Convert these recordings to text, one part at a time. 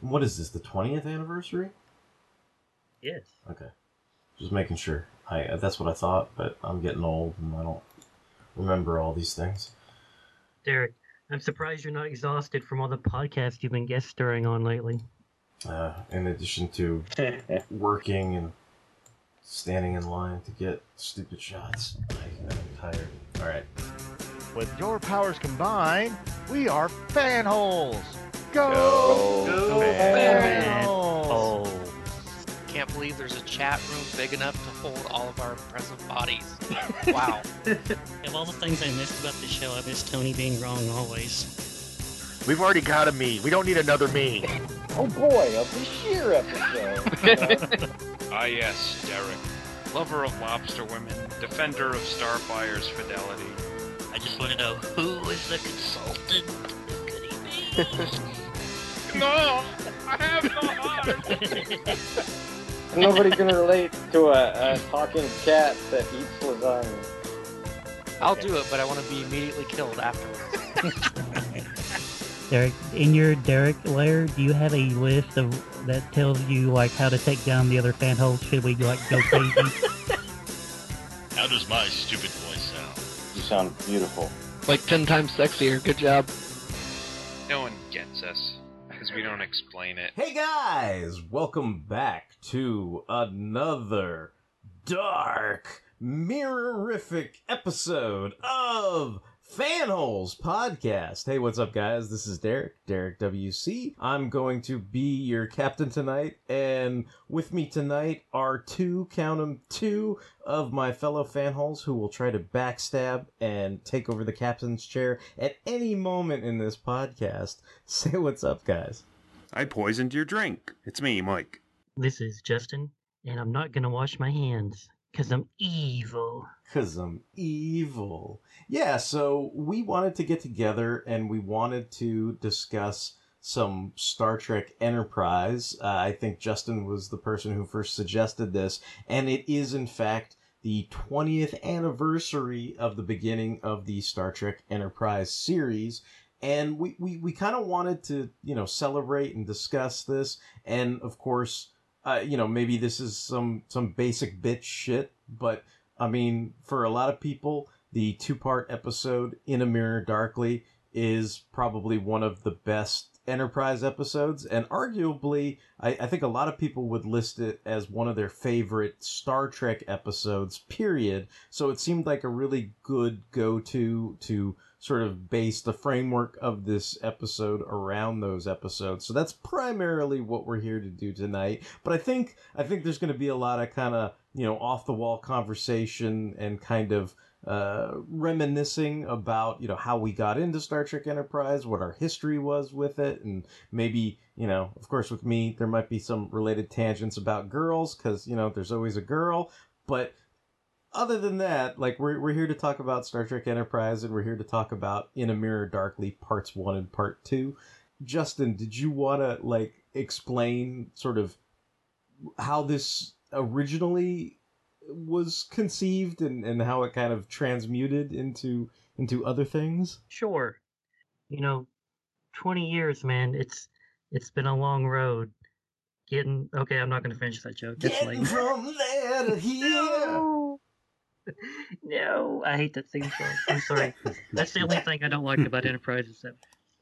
What is this? The twentieth anniversary? Yes. Okay, just making sure. I that's what I thought, but I'm getting old and I don't remember all these things. Derek, I'm surprised you're not exhausted from all the podcasts you've been guest starring on lately. Uh, in addition to working and standing in line to get stupid shots, I, I'm tired. All right. With your powers combined, we are fanholes. Go, Go fanholes! Oh. Can't believe there's a chat room big enough to hold all of our present bodies. Wow. Of all the things I missed about the show, I miss Tony being wrong always. We've already got a me. We don't need another me. Oh boy, of a Bashir episode. Ah, yes, Derek. Lover of lobster women, defender of Starfire's fidelity. I just want to know who is the consultant? Could he be? No! I have no heart! Nobody can relate to a, a talking cat that eats lasagna. I'll do it, but I want to be immediately killed afterwards. Derek, in your Derek layer, do you have a list of that tells you like how to take down the other fan holes? Should we like go crazy? How does my stupid voice sound? You sound beautiful. like 10 times sexier. Good job. No one gets us, because we don't explain it. Hey guys, welcome back to another dark, mirrorific episode of Fanholes Podcast. Hey, what's up, guys? This is Derek, Derek WC. I'm going to be your captain tonight, and with me tonight are two, count 'em, two of my fellow fanholes who will try to backstab and take over the captain's chair at any moment in this podcast. Say what's up, guys. I poisoned your drink. It's me, Mike. this is Justin, and I'm not gonna wash my hands because I'm evil. Cause I'm evil. Yeah, so we wanted to get together and we wanted to discuss some Star Trek Enterprise. Uh, I think Justin was the person who first suggested this, and it is in fact the 20th anniversary of the beginning of the Star Trek Enterprise series. And we, we, we kind of wanted to, you know, celebrate and discuss this. And of course, uh, you know, maybe this is some, some basic bitch shit, but I mean, for a lot of people, the two part episode In a Mirror Darkly is probably one of the best Enterprise episodes, and arguably, I, I think a lot of people would list it as one of their favorite Star Trek episodes, period. So it seemed like a really good go to to sort of base the framework of this episode around those episodes. So that's primarily what we're here to do tonight. But I think I think there's going to be a lot of kind of you know off the wall conversation and kind of uh, reminiscing about you know how we got into Star Trek Enterprise, what our history was with it, and maybe you know, of course, with me there might be some related tangents about girls because you know there's always a girl, but other than that, like we're we're here to talk about Star Trek Enterprise, and we're here to talk about In a Mirror Darkly parts one and part two. Justin, did you want to like explain sort of how this originally was conceived and, and how it kind of transmuted into into other things? Sure. You know, 20 years, man. It's it's been a long road. Getting okay. I'm not gonna finish that joke. It's Getting late. from there to here. No. no, I hate that theme song. I'm sorry. That's the only thing I don't like about Enterprise is that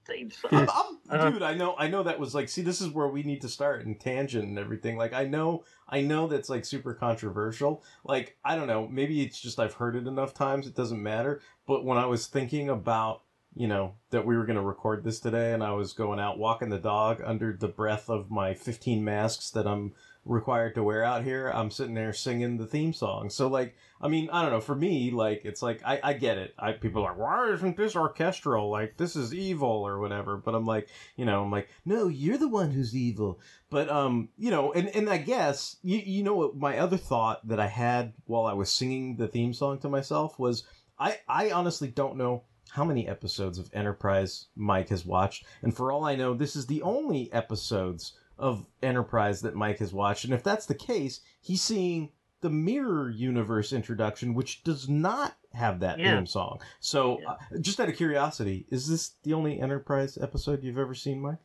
theme I'm. I'm- Uh, dude, I know, I know that was like, see, this is where we need to start in tangent and everything. Like, I know, I know that's like super controversial. Like, I don't know, maybe it's just I've heard it enough times, it doesn't matter. But when I was thinking about, you know, that we were going to record this today and I was going out walking the dog under the breath of my 15 masks that I'm required to wear out here, I'm sitting there singing the theme song. So, like, I mean, I don't know. For me, like, it's like I, I get it. I people are like, why isn't this orchestral? Like, this is evil or whatever. But I'm like, you know, I'm like, no, you're the one who's evil. But um, you know, and and I guess you you know what my other thought that I had while I was singing the theme song to myself was I I honestly don't know how many episodes of Enterprise Mike has watched, and for all I know, this is the only episodes of Enterprise that Mike has watched. And if that's the case, he's seeing the Mirror Universe introduction, which does not have that Yeah. theme song. So, Yeah. uh, just out of curiosity, is this the only Enterprise episode you've ever seen, Mike?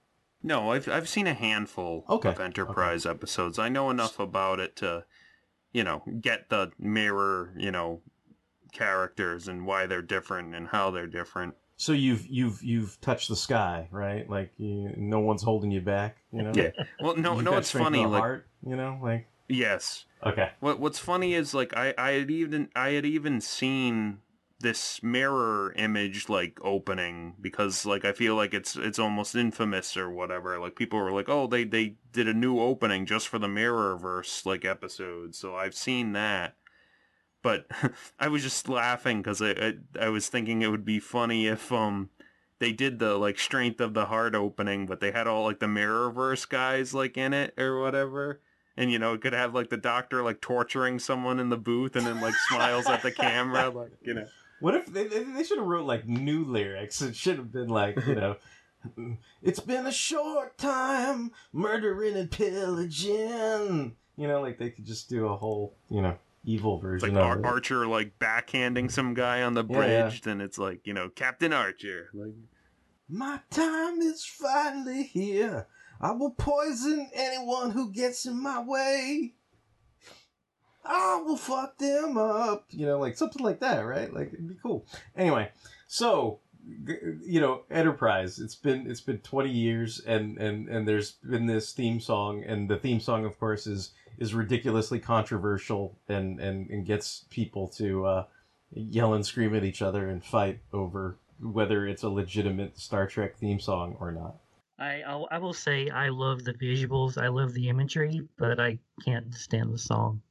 No, I've I've seen a handful Okay, of Enterprise episodes. I know enough about it to, you know, get the mirror, you know, characters and why they're different and how they're different. So you've you've you've touched the sky, right? Like you, no one's holding you back. You know. Yeah. Well, no, You've no, it's funny. the Like, heart, you know, like yes. okay. What What's funny is like I I had even I had even seen this mirror image like opening because like I feel like it's it's almost infamous or whatever. Like people were like, oh, they they did a new opening just for the mirror verse like episode. So I've seen that. But I was just laughing because I, I I was thinking it would be funny if um they did the like strength of the heart opening, but they had all like the Mirrorverse guys like in it or whatever. And you know, it could have like the doctor like torturing someone in the booth and then like smiles at the camera, like you know. What if they they, they should have wrote like new lyrics? It should have been like you know. It's been a short time, murdering and pillaging. You know, like they could just do a whole, you know, evil version like Ar-. Archer like backhanding some guy on the Yeah, yeah. bridge, then it's like you know Captain Archer. Like My time is finally here. I will poison anyone who gets in my way. I will fuck them up. You know, like something like that, right? Like it'd be cool. Anyway, so you know, Enterprise. It's been it's been twenty years, and and and there's been this theme song, and the theme song, of course, is is ridiculously controversial, and and and gets people to uh, yell and scream at each other and fight over whether it's a legitimate Star Trek theme song or not. I I'll, I will say I love the visuals, I love the imagery, but I can't stand the song.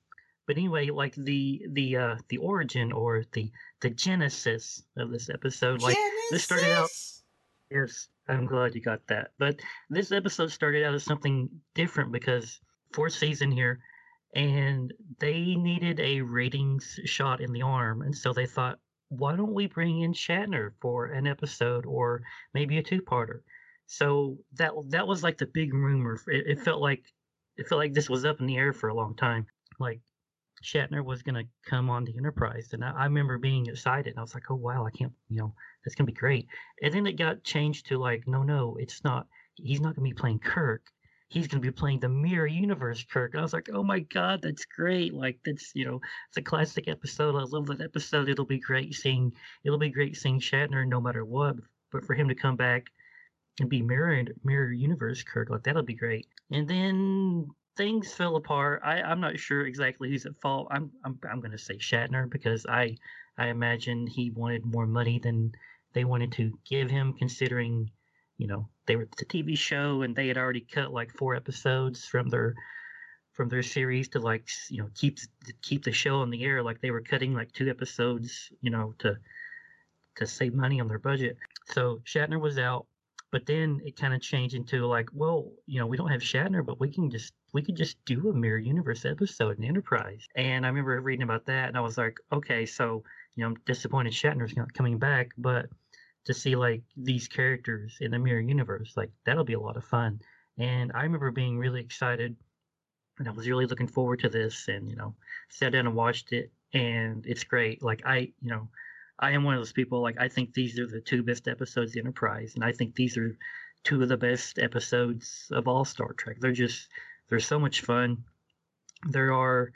But anyway, like the the uh the origin or the the genesis of this episode, like this started out. Yes, I'm glad you got that. But this episode started out as something different because fourth season here, and they needed a ratings shot in the arm, and so they thought, why don't we bring in Shatner for an episode or maybe a two-parter? So that that was like the big rumor. It, it felt like it felt like this was up in the air for a long time. Like Shatner was gonna come on the Enterprise, and I, I remember being excited. I was like, "Oh wow, I can't, you know, that's gonna be great." And then it got changed to like, "No, no, it's not. He's not gonna be playing Kirk. He's gonna be playing the Mirror Universe Kirk." And I was like, "Oh my god, that's great! Like that's you know, it's a classic episode. I love that episode. It'll be great seeing. It'll be great seeing Shatner no matter what. But for him to come back and be Mirror Mirror Universe Kirk, like that'll be great." And then things fell apart. I, I'm not sure exactly who's at fault. I'm I'm I'm gonna say Shatner because I I imagine he wanted more money than they wanted to give him, considering you know they were the TV show and they had already cut like four episodes from their from their series to like you know keep keep the show on the air. Like they were cutting like two episodes, you know, to to save money on their budget. So Shatner was out, but then it kind of changed into like, well, you know, we don't have Shatner, but we can just we could just do a mirror universe episode in Enterprise. And I remember reading about that, and I was like, okay, so you know, I'm disappointed Shatner's not coming back, but to see like these characters in the mirror universe, like that'll be a lot of fun. And I remember being really excited, and I was really looking forward to this, and you know, sat down and watched it, and it's great. Like I, you know. I am one of those people. Like I think these are the two best episodes of Enterprise, and I think these are two of the best episodes of all Star Trek. They're just they're so much fun. There are,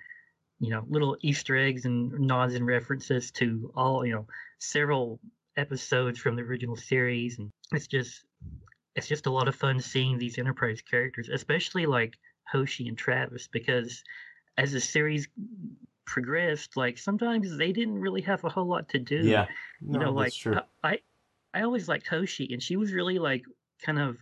you know, little Easter eggs and nods and references to all, you know, several episodes from the original series, and it's just it's just a lot of fun seeing these Enterprise characters, especially like Hoshi and Travis, because as the series progressed, like sometimes they didn't really have a whole lot to do. Yeah, you no, know, like. I, I I always liked Hoshi, and she was really like kind of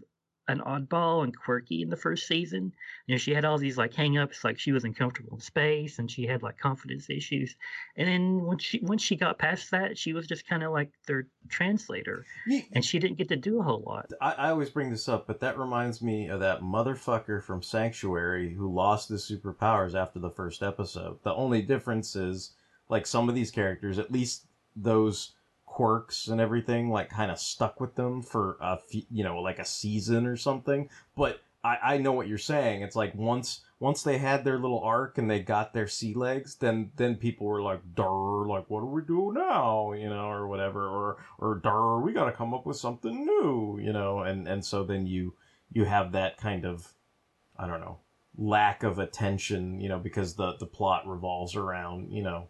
an oddball and quirky in the first season. You know, she had all these like hang-ups, like she was uncomfortable in space, and she had like confidence issues. And then once she once she got past that, she was just kind of like their translator, and she didn't get to do a whole lot. I, I always bring this up, but that reminds me of that motherfucker from Sanctuary who lost his superpowers after the first episode. The only difference is, like, some of these characters, at least those quirks and everything, like, kind of stuck with them for a few, you know, like a season or something. But I, I know what you're saying. It's like once once they had their little arc and they got their sea legs, then then people were like, "Durr, like what do we do now?" You know, or whatever, or or "Durr, we got to come up with something new," you know, and and so then you you have that kind of I don't know lack of attention, you know, because the the plot revolves around you know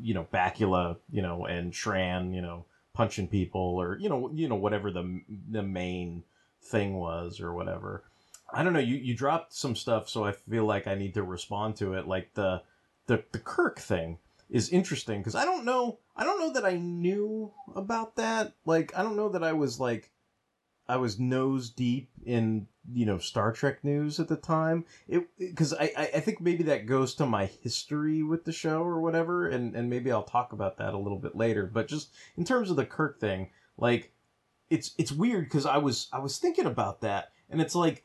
you know Bakula, you know, and Shran, you know, punching people or you know you know whatever the the main thing was or whatever. I don't know. You you dropped some stuff, so I feel like I need to respond to it. Like the the the Kirk thing is interesting because I don't know. I don't know that I knew about that. Like I don't know that I was like I was nose deep in you know Star Trek news at the time. It because I I think maybe that goes to my history with the show or whatever, and and maybe I'll talk about that a little bit later. But just in terms of the Kirk thing, like it's it's weird because I was I was thinking about that, and it's like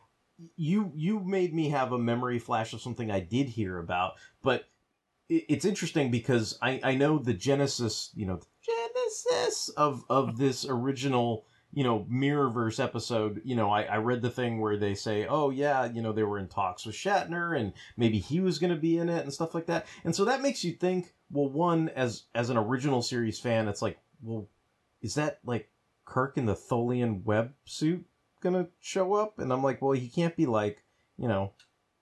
you you made me have a memory flash of something I did hear about, but it's interesting because I I know the genesis you know the genesis of of this original you know mirrorverse episode you know I, I read the thing where they say oh yeah you know they were in talks with shatner and maybe he was going to be in it and stuff like that and so that makes you think well one as as an original series fan it's like well is that like kirk in the tholian web suit gonna show up and i'm like well he can't be like you know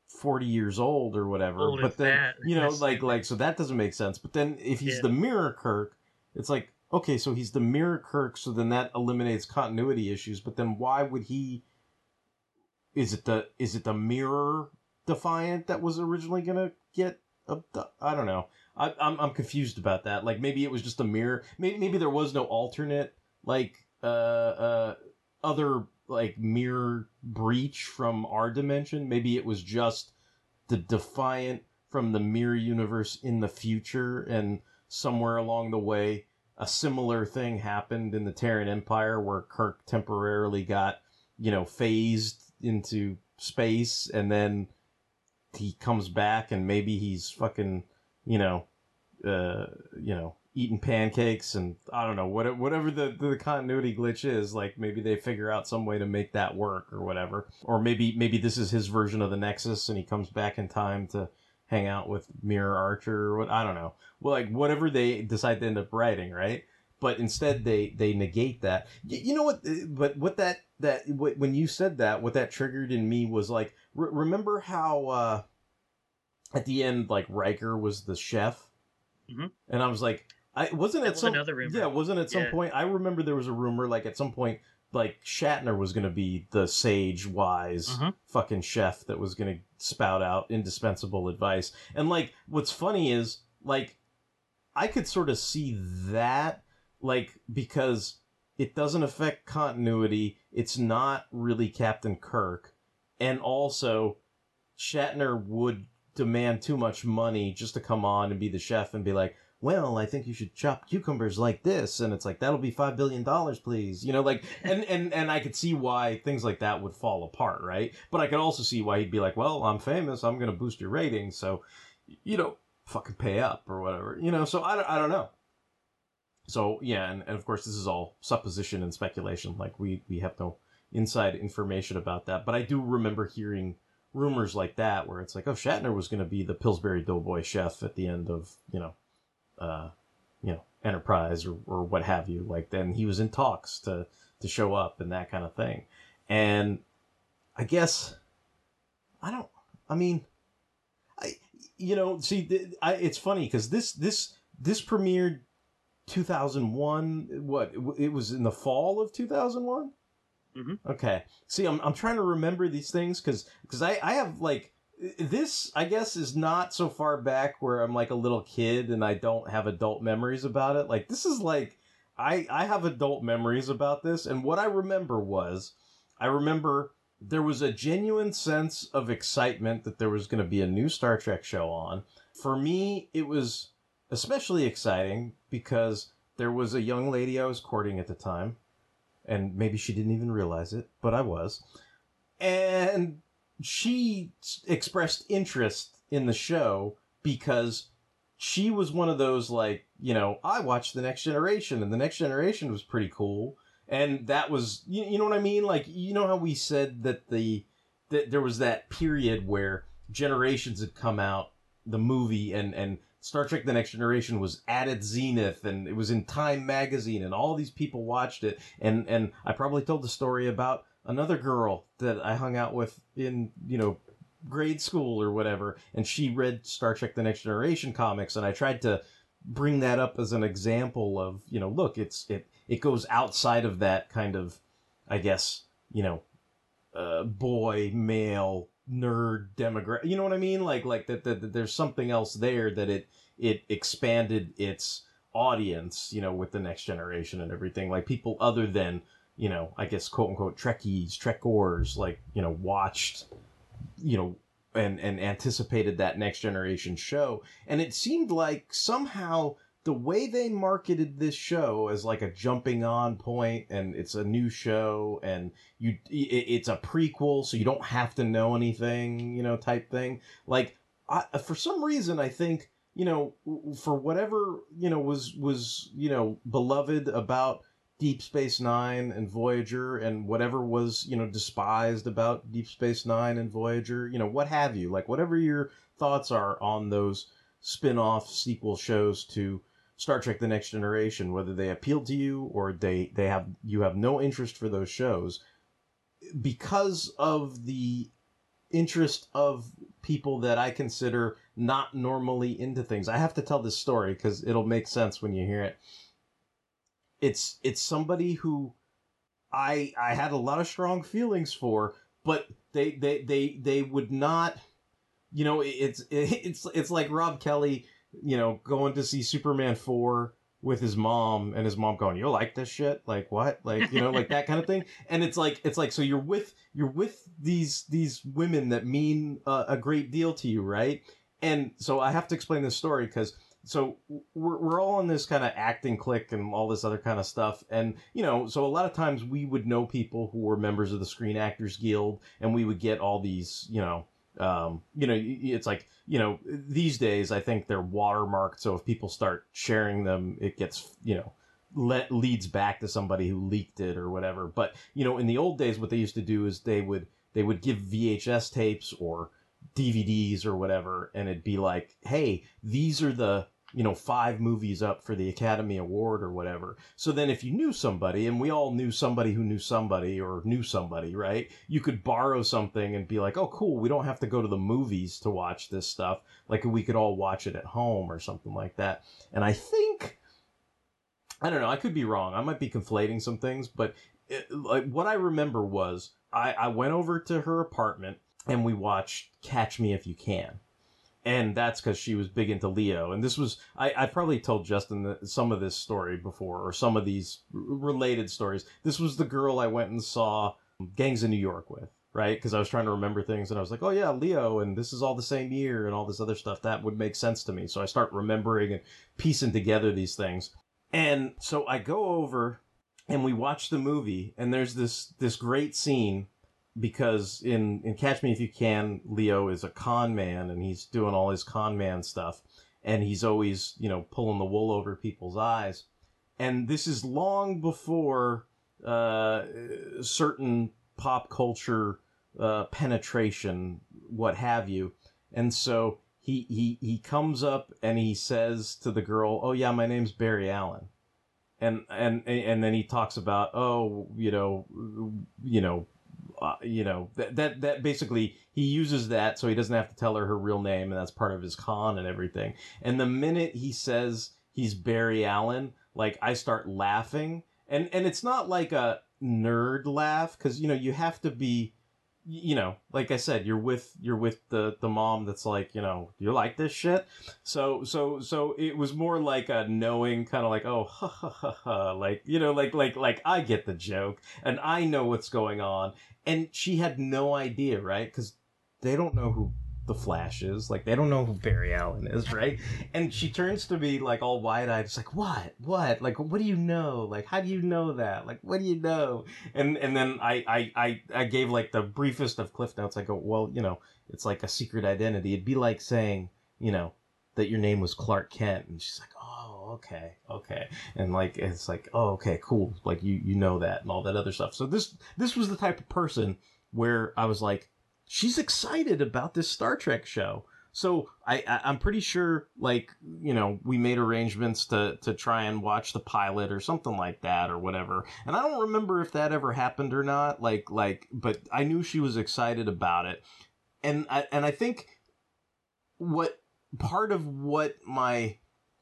40 years old or whatever Old but then that. you know That's like like so that doesn't make sense but then if he's Yeah. the mirror kirk it's like okay so he's the mirror kirk so then that eliminates continuity issues but then why would he is it the is it the mirror defiant that was originally gonna get abdu- i don't know. I, I'm, I'm confused about that. Like maybe it was just a mirror maybe, maybe there was no alternate like uh uh other like mirror breach from our dimension. Maybe it was just the defiant from the mirror universe in the future and somewhere along the way a similar thing happened in the Terran Empire where Kirk temporarily got, you know, phased into space and then he comes back and maybe he's fucking, you know, uh, you know, eating pancakes and I don't know, what, whatever the, the continuity glitch is, like maybe they figure out some way to make that work or whatever. Or maybe, maybe this is his version of the Nexus and he comes back in time to hang out with Mirror Archer or what, I don't know. Well, like whatever they decide to end up writing, right? But instead they, they negate that. Y- You know what, uh, but what that, that, what, when you said that, what that triggered in me was like, re- remember how, uh, at the end, like Riker was the chef? Mhm. And I was like, I wasn't at was some another rumor. yeah, wasn't at some Yeah. point. I remember there was a rumor like at some point like Shatner was going to be the sage, wise Mhm. fucking chef that was going to spout out indispensable advice. And like, what's funny is like, I could sort of see that like because it doesn't affect continuity. It's not really Captain Kirk, and also Shatner would demand too much money just to come on and be the chef and be like, well, I think you should chop cucumbers like this, and it's like that'll be five billion dollars, please. You know, like, and and and I could see why things like that would fall apart, right? But I could also see why he'd be like, well, I'm famous, I'm gonna boost your ratings, so you know, fucking pay up or whatever, you know. So I don't, I don't know. So yeah, and, and of course this is all supposition and speculation. Like we we have no inside information about that, but I do remember hearing rumors like that where it's like, oh, Shatner was going to be the Pillsbury Doughboy chef at the end of you know, uh, you know, Enterprise or or what have you. Like then he was in talks to to show up and that kind of thing, and I guess I don't. I mean, I you know see th- I, it's funny because this this this premiered 2001 what it was in the fall of 2001 Mhm. okay see i'm, I'm trying to remember these things because because I, I have like this i guess is not so far back where i'm like a little kid and i don't have adult memories about it. Like this is like i i have adult memories about this. And what i remember was i remember there was a genuine sense of excitement that there was going to be a new star trek show on. For me it was especially exciting because there was a young lady I was courting at the time, and maybe she didn't even realize it, but I was. And she expressed interest in the show because she was one of those, like, you know, I watched The Next Generation, and The Next Generation was pretty cool. And that was, you, you know what I mean? Like, you know how we said that the, that there was that period where Generations had come out, the movie, and, and Star Trek The Next Generation was at its zenith and it was in Time magazine and all these people watched it and and I probably told the story about another girl that I hung out with in you know grade school or whatever, and she read Star Trek: The Next Generation comics, and I tried to bring that up as an example of you know look it's it it goes outside of that kind of I guess you know uh, boy male nerd demographic you know what I mean? Like like that, that, that there's something else there that it it expanded its audience you know with the next generation and everything. Like people other than you know I guess quote unquote Trekkies Trekkers like you know watched you know and and anticipated that next generation show. And it seemed like somehow the way they marketed this show as like a jumping on point and it's a new show and you it's a prequel so you don't have to know anything you know type thing. Like I, for some reason i think you know for whatever you know was was you know beloved about Deep Space Nine and Voyager and whatever was, you know, despised about Deep Space Nine and Voyager, you know, what have you. Like, whatever your thoughts are on those spin off sequel shows to Star Trek The Next Generation, whether they appeal to you or they, they have you have no interest for those shows, because of the interest of people that I consider not normally into things. I have to tell this story because it'll make sense when you hear it it's it's somebody who I I had a lot of strong feelings for, but they they they they would not you know it's it's it's like Rob Kelly, you know, going to see Superman 4 with his mom and his mom going, "You like this shit? Like what? Like, you know, like that kind of thing." And it's like it's like so you're with you're with these these women that mean uh, a great deal to you, right? And so I have to explain this story cuz so we're, we're all in this kind of acting clique and all this other kind of stuff and you know so a lot of times we would know people who were members of the screen actors guild and we would get all these you know um, you know it's like you know these days i think they're watermarked so if people start sharing them it gets you know let leads back to somebody who leaked it or whatever. But you know in the old days what they used to do is they would they would give vhs tapes or DVDs or whatever, and it'd be like, hey, these are the you know, five movies up for the Academy Award or whatever. So then if you knew somebody, and we all knew somebody who knew somebody or knew somebody, right? You could borrow something and be like, oh, cool, we don't have to go to the movies to watch this stuff. Like we could all watch it at home or something like that. And I think, I don't know, I could be wrong. I might be conflating some things, but it, like what I remember was I, I went over to her apartment and we watched Catch Me If You Can and that's because she was big into Leo. And this was I, I probably told Justin the, some of this story before, or some of these r- related stories. This was the girl I went and saw Gangs of New York with, right? Because I was trying to remember things, and I was like, oh yeah, Leo, and this is all the same year, and all this other stuff. That would make sense to me. So I start remembering and piecing together these things. And so I go over and we watch the movie, and there's this this great scene because in in Catch Me If You Can, Leo is a con man and he's doing all his con man stuff, and he's always you know pulling the wool over people's eyes, and this is long before uh, certain pop culture uh, penetration, what have you, and so. He, he, he comes up and he says to the girl, "Oh yeah, my name's Barry Allen," and and and then he talks about, "Oh, you know, you know, uh, you know that, that that basically he uses that so he doesn't have to tell her her real name and that's part of his con and everything. And the minute he says he's barry allen like i start laughing. And and it's not like a nerd laugh because you know you have to be you know, like I said, you're with you're with the the mom that's like, you know, you like this shit. So so so it was more like a knowing kind of like, oh, ha ha ha ha, like you know, like like like I get the joke and I know what's going on, and she had no idea, right? Because they don't know who the Flash is. Like they don't know who Barry Allen is, right? And she turns to me like all wide eyed. It's like, what? What? Like, what do you know? Like, how do you know that? Like, what do you know? And and then I I I, I gave like the briefest of cliff notes. I go, well, you know, it's like a secret identity. It'd be like saying, you know, that your name was Clark Kent, and she's like, oh, okay, okay, and like it's like, oh, okay, cool. Like you you know that and all that other stuff. So this this was the type of person where I was like she's excited about this Star Trek show. so I, I I'm pretty sure like you know we made arrangements to to try and watch the pilot or something like that or whatever. And I don't remember if that ever happened or not. Like like, but I knew she was excited about it, and I and I think what part of what my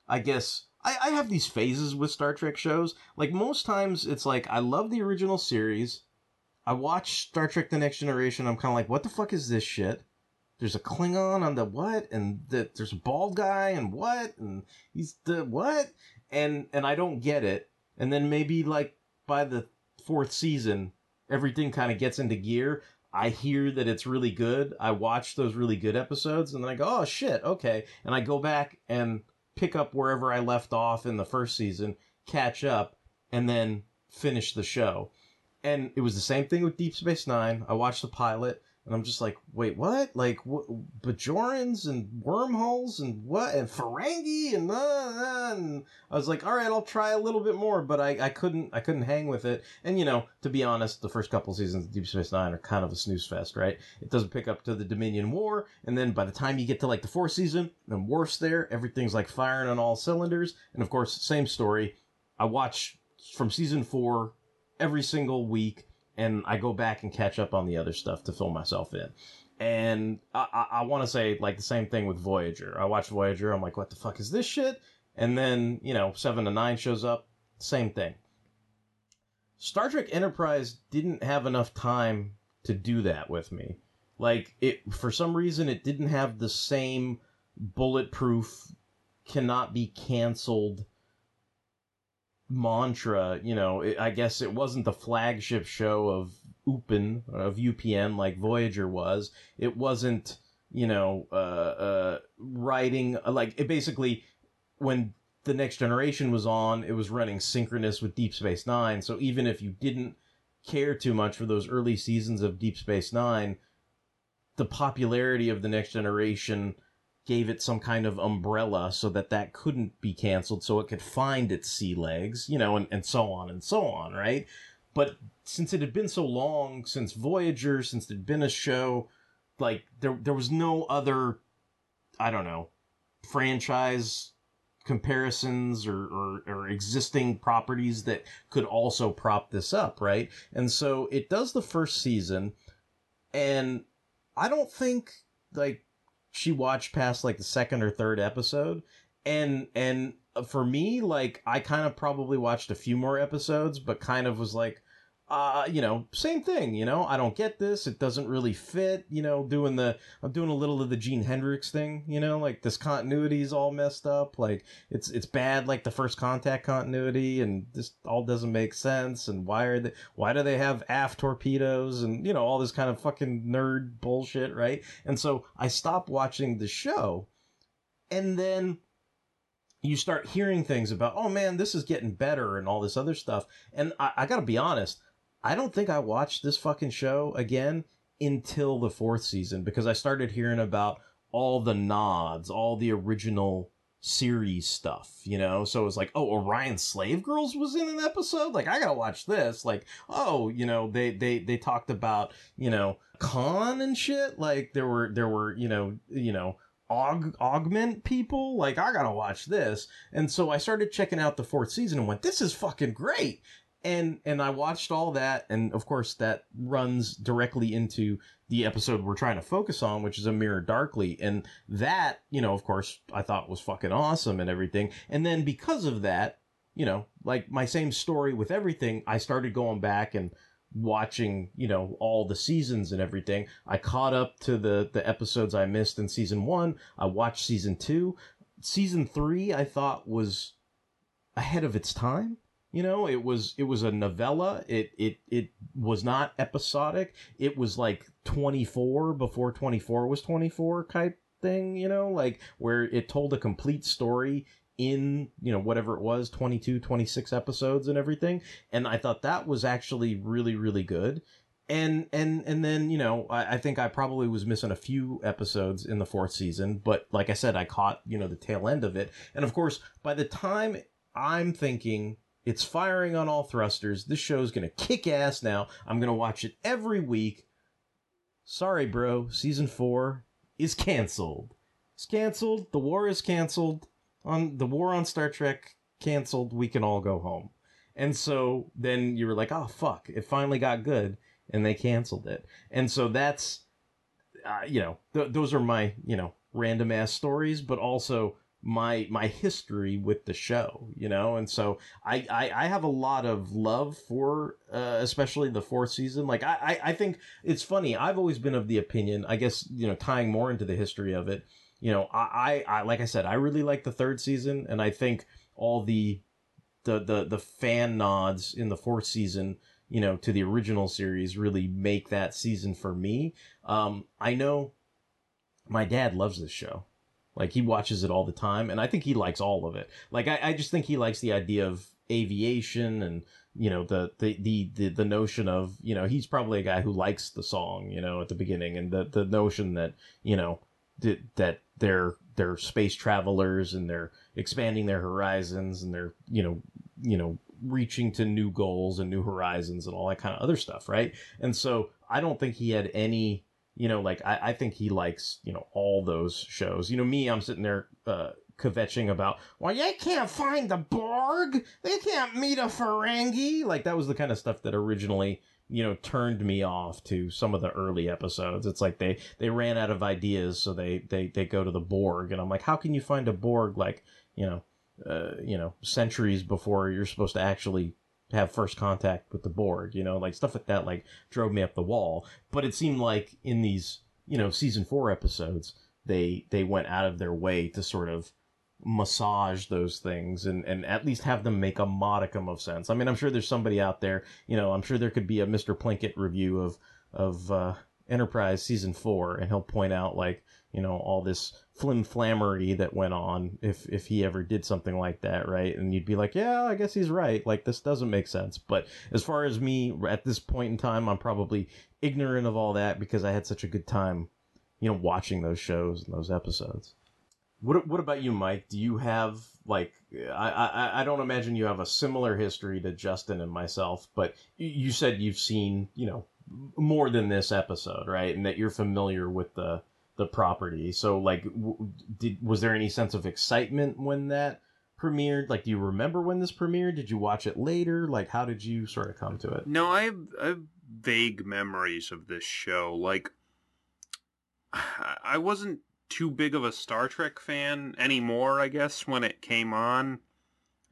I guess I, I have these phases with Star Trek shows. Like most times, it's like I love the original series. I watch Star Trek: The Next Generation. I'm kind of like, what the fuck is this shit? There's a Klingon on the what, and the, there's a bald guy, and what, and he's the what, and and I don't get it. And then maybe like by the fourth season, everything kind of gets into gear. I hear that it's really good. I watch those really good episodes, and then I go, oh shit, okay, and I go back and pick up wherever I left off in the first season, catch up, and then finish the show. And it was the same thing with Deep Space Nine. I watched the pilot, and I'm just like, wait, what? Like? Bajorans and wormholes and what? And Ferengi and, uh, uh, and I was like, all right, I'll try a little bit more, but I, I couldn't, I couldn't hang with it. And you know, to be honest, the first couple seasons of Deep Space Nine are kind of a snooze fest, right? It doesn't pick up to the Dominion War, and then by the time you get to like the fourth season, and worse there, everything's like firing on all cylinders. And of course, same story. I watch from season four every single week and I go back and catch up on the other stuff to fill myself in. And I, I, I want to say like the same thing with Voyager. I watch Voyager. I'm like, what the fuck is this shit? And then you know, Seven of Nine shows up. Same thing. Star Trek Enterprise didn't have enough time to do that with me. Like it, for some reason, it didn't have the same bulletproof, cannot be canceled mantra, you know, it, I guess it wasn't the flagship show of UPN, of UPN like Voyager was. It wasn't, you know, uh, uh, writing, like, it basically, when the next generation was on, it was running synchronous with Deep Space Nine. So even if you didn't care too much for those early seasons of Deep Space Nine, the popularity of the next generation gave it some kind of umbrella so that that couldn't be canceled so it could find its sea legs you know and, and so on and so on right? But since it had been so long since voyager since there'd been a show like there there was no other i don't know franchise comparisons or, or, or existing properties that could also prop this up right? And so it does the first season and i don't think like she watched past like the second or third episode and and uh, for me like i kind of probably watched a few more episodes but kind of was like uh you know same thing you know? I don't get this. It doesn't really fit you know doing the i'm doing a little of the gene hendricks thing you know? Like this continuity is all messed up. Like it's it's bad like the first contact continuity and this all doesn't make sense and why are they why do they have aft torpedoes and you know all this kind of fucking nerd bullshit right? And so i stopped watching the show and then you start hearing things about, oh man, this is getting better and all this other stuff. And I, I gotta be honest, I don't think I watched this fucking show again until the fourth season because I started hearing about all the nods, all the original series stuff, you know? So it was like, oh, Orion Slave Girls was in an episode? Like, I gotta watch this. Like, oh, you know, they, they, they talked about, you know, Khan and shit. Like, there were, there were, you know, you know, aug- augment people. Like, I gotta watch this. And so I started checking out the fourth season and went, this is fucking great. And, and I watched all that. And of course, that runs directly into the episode we're trying to focus on, which is A Mirror Darkly. And that, you know, of course, I thought was fucking awesome and everything. And then because of that, you know, like my same story with everything, I started going back and watching, you know, all the seasons and everything. I caught up to the the episodes I missed in season 1. I watched season 2. Season 3 I thought was ahead of its time. You know, it was it was a novella. It it it was not episodic. It was like 24 before 24 was 24 type thing, you know, like where it told a complete story in you know whatever it was 22 26 episodes and everything and i thought that was actually really really good and and and then you know I, I think i probably was missing a few episodes in the fourth season but like i said i caught you know the tail end of it and of course by the time i'm thinking it's firing on all thrusters this show's gonna kick ass now i'm gonna watch it every week sorry bro season four is canceled it's canceled. The war is canceled. On the war on Star Trek canceled. We can all go home. And so then you were like, oh fuck, it finally got good, and they canceled it. And so that's, uh, you know, th- those are my you know random ass stories, but also my my history with the show, you know, and so I I, I have a lot of love for uh, especially the fourth season. Like I, I I think it's funny. I've always been of the opinion. I guess you know, tying more into the history of it. You know, I, I, I like I said, I really like the third season, and I think all the the the the fan nods in the fourth season you know to the original series really make that season for me um i know my dad loves this show like he watches it all the time and i think he likes all of it. Like i, I just think he likes the idea of aviation and you know the, the the the the notion of you know he's probably a guy who likes the song you know at the beginning and the the notion that you know that that they're they're space travelers and they're expanding their horizons and they're you know you know reaching to new goals and new horizons and all that kind of other stuff right? And so i don't think he had any you know like i, I think he likes you know all those shows. You know me i'm sitting there uh kvetching about well they can't find the borg? They can't meet a ferengi. Like that was the kind of stuff that originally you know turned me off to some of the early episodes. It's like they they ran out of ideas so they they they go to the borg and i'm like how can you find a borg like you know uh, you know centuries before you're supposed to actually have first contact with the Borg, you know, like stuff like that, like drove me up the wall. But it seemed like in these, you know, season four episodes, they they went out of their way to sort of massage those things and and at least have them make a modicum of sense. I mean, I'm sure there's somebody out there, you know, I'm sure there could be a Mr. Plinkett review of of uh, Enterprise season four, and he'll point out like you know all this flim flammery that went on if if he ever did something like that, right? And you'd be like, yeah, I guess he's right. Like this doesn't make sense. But as far as me at this point in time, I'm probably ignorant of all that because I had such a good time, you know, watching those shows and those episodes. What What about you, Mike? Do you have like I, I I don't imagine you have a similar history to Justin and myself, but you said you've seen you know more than this episode, right? And that you're familiar with the the property. So like, w- did was there any sense of excitement when that premiered? Like, do you remember when this premiered? Did you watch it later? Like, how did you sort of come to it? No, I have, I have vague memories of this show. Like, I wasn't too big of a Star Trek fan anymore, I guess, when it came on.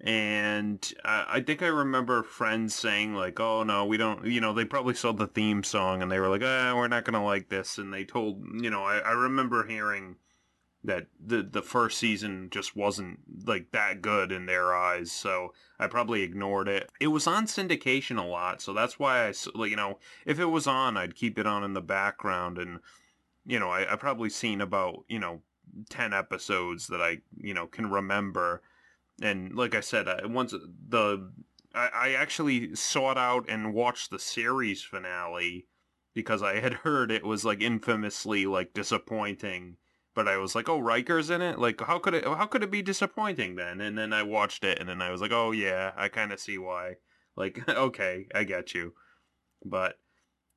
And I, I think I remember friends saying like, "Oh no, we don't." You know, they probably saw the theme song and they were like, "Ah, we're not gonna like this." And they told, you know, I, I remember hearing that the the first season just wasn't like that good in their eyes, so I probably ignored it. It was on syndication a lot, so that's why I, you know, if it was on, I'd keep it on in the background, and you know, I, I probably seen about you know ten episodes that I you know can remember and like I said, I, once the I, I actually sought out and watched the series finale because I had heard it was like infamously like disappointing. But I was like, oh, Riker's in it. Like, how could it? How could it be disappointing then? And then I watched it, and then I was like, oh yeah, I kind of see why. Like, okay, I get you. But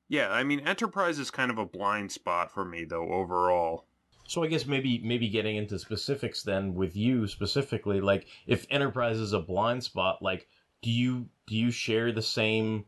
yeah, I mean, Enterprise is kind of a blind spot for me though overall. So I guess maybe maybe getting into specifics then with you specifically, like if Enterprise is a blind spot, like do you do you share the same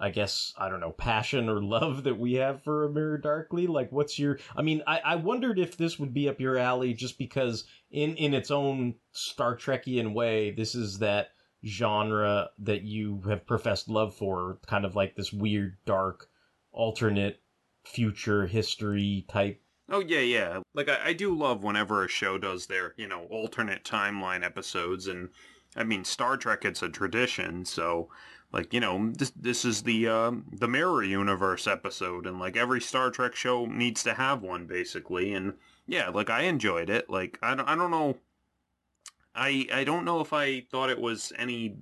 I guess I don't know passion or love that we have for A Mirror Darkly. Like, what's your? I mean, I, I wondered if this would be up your alley, just because in in its own Star Trekian way, this is that genre that you have professed love for, kind of like this weird, dark, alternate future history type Oh yeah, yeah. Like I, I do love whenever a show does their, you know, alternate timeline episodes and I mean Star Trek it's a tradition, so like, you know, this this is the um the mirror universe episode and like every Star Trek show needs to have one basically and yeah, like I enjoyed it. Like I don't, I don't know I I don't know if I thought it was any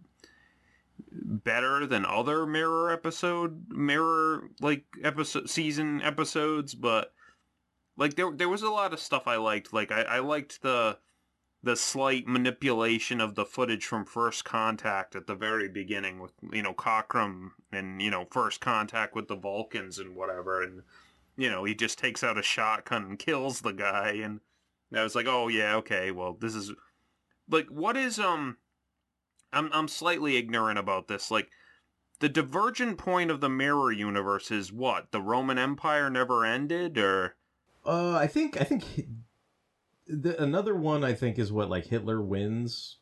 better than other mirror episode mirror like episode season episodes, but like there there was a lot of stuff I liked. Like I, I liked the the slight manipulation of the footage from First Contact at the very beginning with you know Cochrane and you know First Contact with the Vulcans and whatever, and you know he just takes out a shotgun and kills the guy, and I was like, oh yeah, okay, well this is like what is um I'm I'm slightly ignorant about this. Like the divergent point of the mirror universe is what? The Roman Empire never ended or Uh, I think I think the, another one I think is what like Hitler wins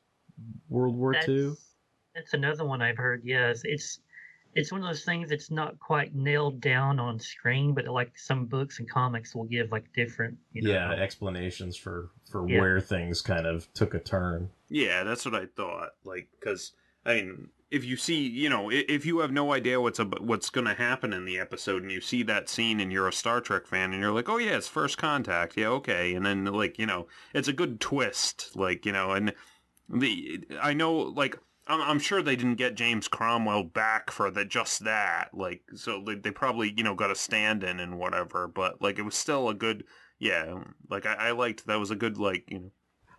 World War That's, Two. that's another one I've heard. Yes, it's it's one of those things that's not quite nailed down on screen, but like some books and comics will give like different, you know. Yeah, explanations for for Yeah. where things kind of took a turn. Yeah, that's what I thought. Like, because I mean, if you see, you know, if you have no idea what's ab- what's going to happen in the episode, and you see that scene, and you're a Star Trek fan, and you're like, oh yeah, it's First Contact, yeah, okay, and then like, you know, it's a good twist, like, you know, and the I know, like. I'm, I'm sure they didn't get James Cromwell back for the just that, like so they, they probably you know got a stand-in and whatever, but like it was still a good, yeah, like I, I liked that was a good like you know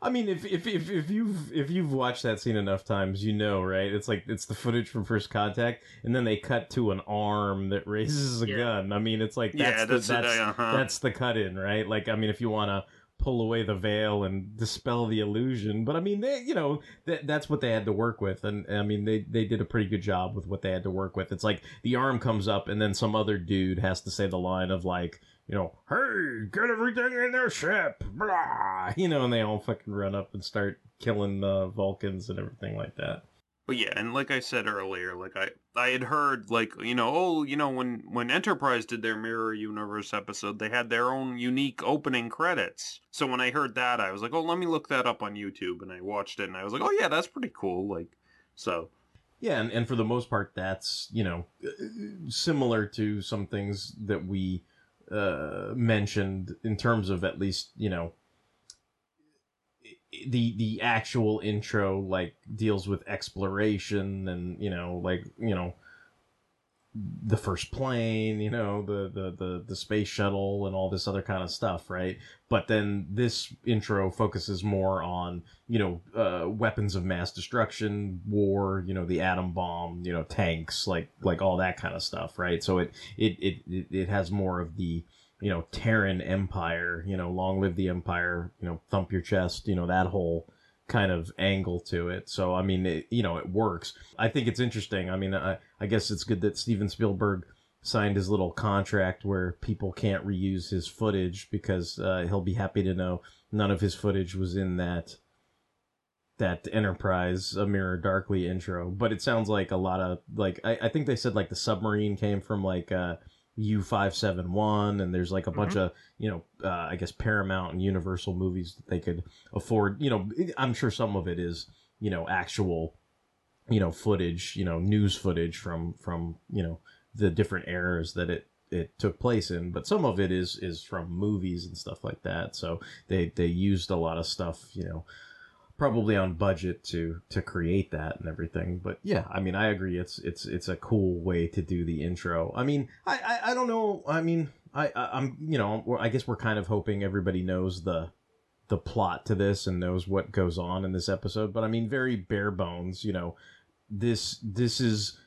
I mean, if, if if if you've if you've watched that scene enough times, you know, right? It's like it's the footage from First Contact, and then they cut to an arm that raises a Yeah. gun. I mean, it's like that's yeah, the, that's that's uh-huh. that's the cut in, right? Like, I mean, if you want to pull away the veil and dispel the illusion, but I mean, they, you know, that that's what they had to work with, and I mean, they they did a pretty good job with what they had to work with. It's like the arm comes up, and then some other dude has to say the line of like, you know, hey, get everything in their ship, blah, you know, and they all fucking run up and start killing the Vulcans and everything like that. But yeah, and like I said earlier, like I I had heard like you know oh you know when when Enterprise did their Mirror Universe episode, they had their own unique opening credits. So when I heard that, I was like, oh, let me look that up on YouTube, and I watched it, and I was like, oh yeah, that's pretty cool. Like, so Yeah, and, and for the most part, that's you know similar to some things that we uh, mentioned in terms of at least you know the the actual intro like deals with exploration and you know like you know the first plane you know the the the, the space shuttle and all this other kind of stuff right? But then this intro focuses more on you know uh, weapons of mass destruction war you know the atom bomb you know tanks like like all that kind of stuff right? So it it it it, it has more of the you know terran empire you know long live the empire you know thump your chest you know that whole kind of angle to it. So i mean it, you know it works. I think it's interesting. I mean i i guess it's good that steven spielberg signed his little contract where people can't reuse his footage because uh, he'll be happy to know none of his footage was in that that Enterprise a Mirror Darkly intro. But it sounds like a lot of like I, I think they said like the submarine came from like uh U five seven one and there's like a bunch of you know uh, I guess Paramount and Universal movies that they could afford. You know, I'm sure some of it is you know actual you know footage you know news footage from from you know the different eras that it it took place in but some of it is is from movies and stuff like that so they they used a lot of stuff you know probably on budget to to create that and everything but yeah i mean i agree it's it's it's a cool way to do the intro. I mean i i, I don't know i mean I, I i'm you know i guess we're kind of hoping everybody knows the the plot to this and knows what goes on in this episode but i mean very bare bones you know this this is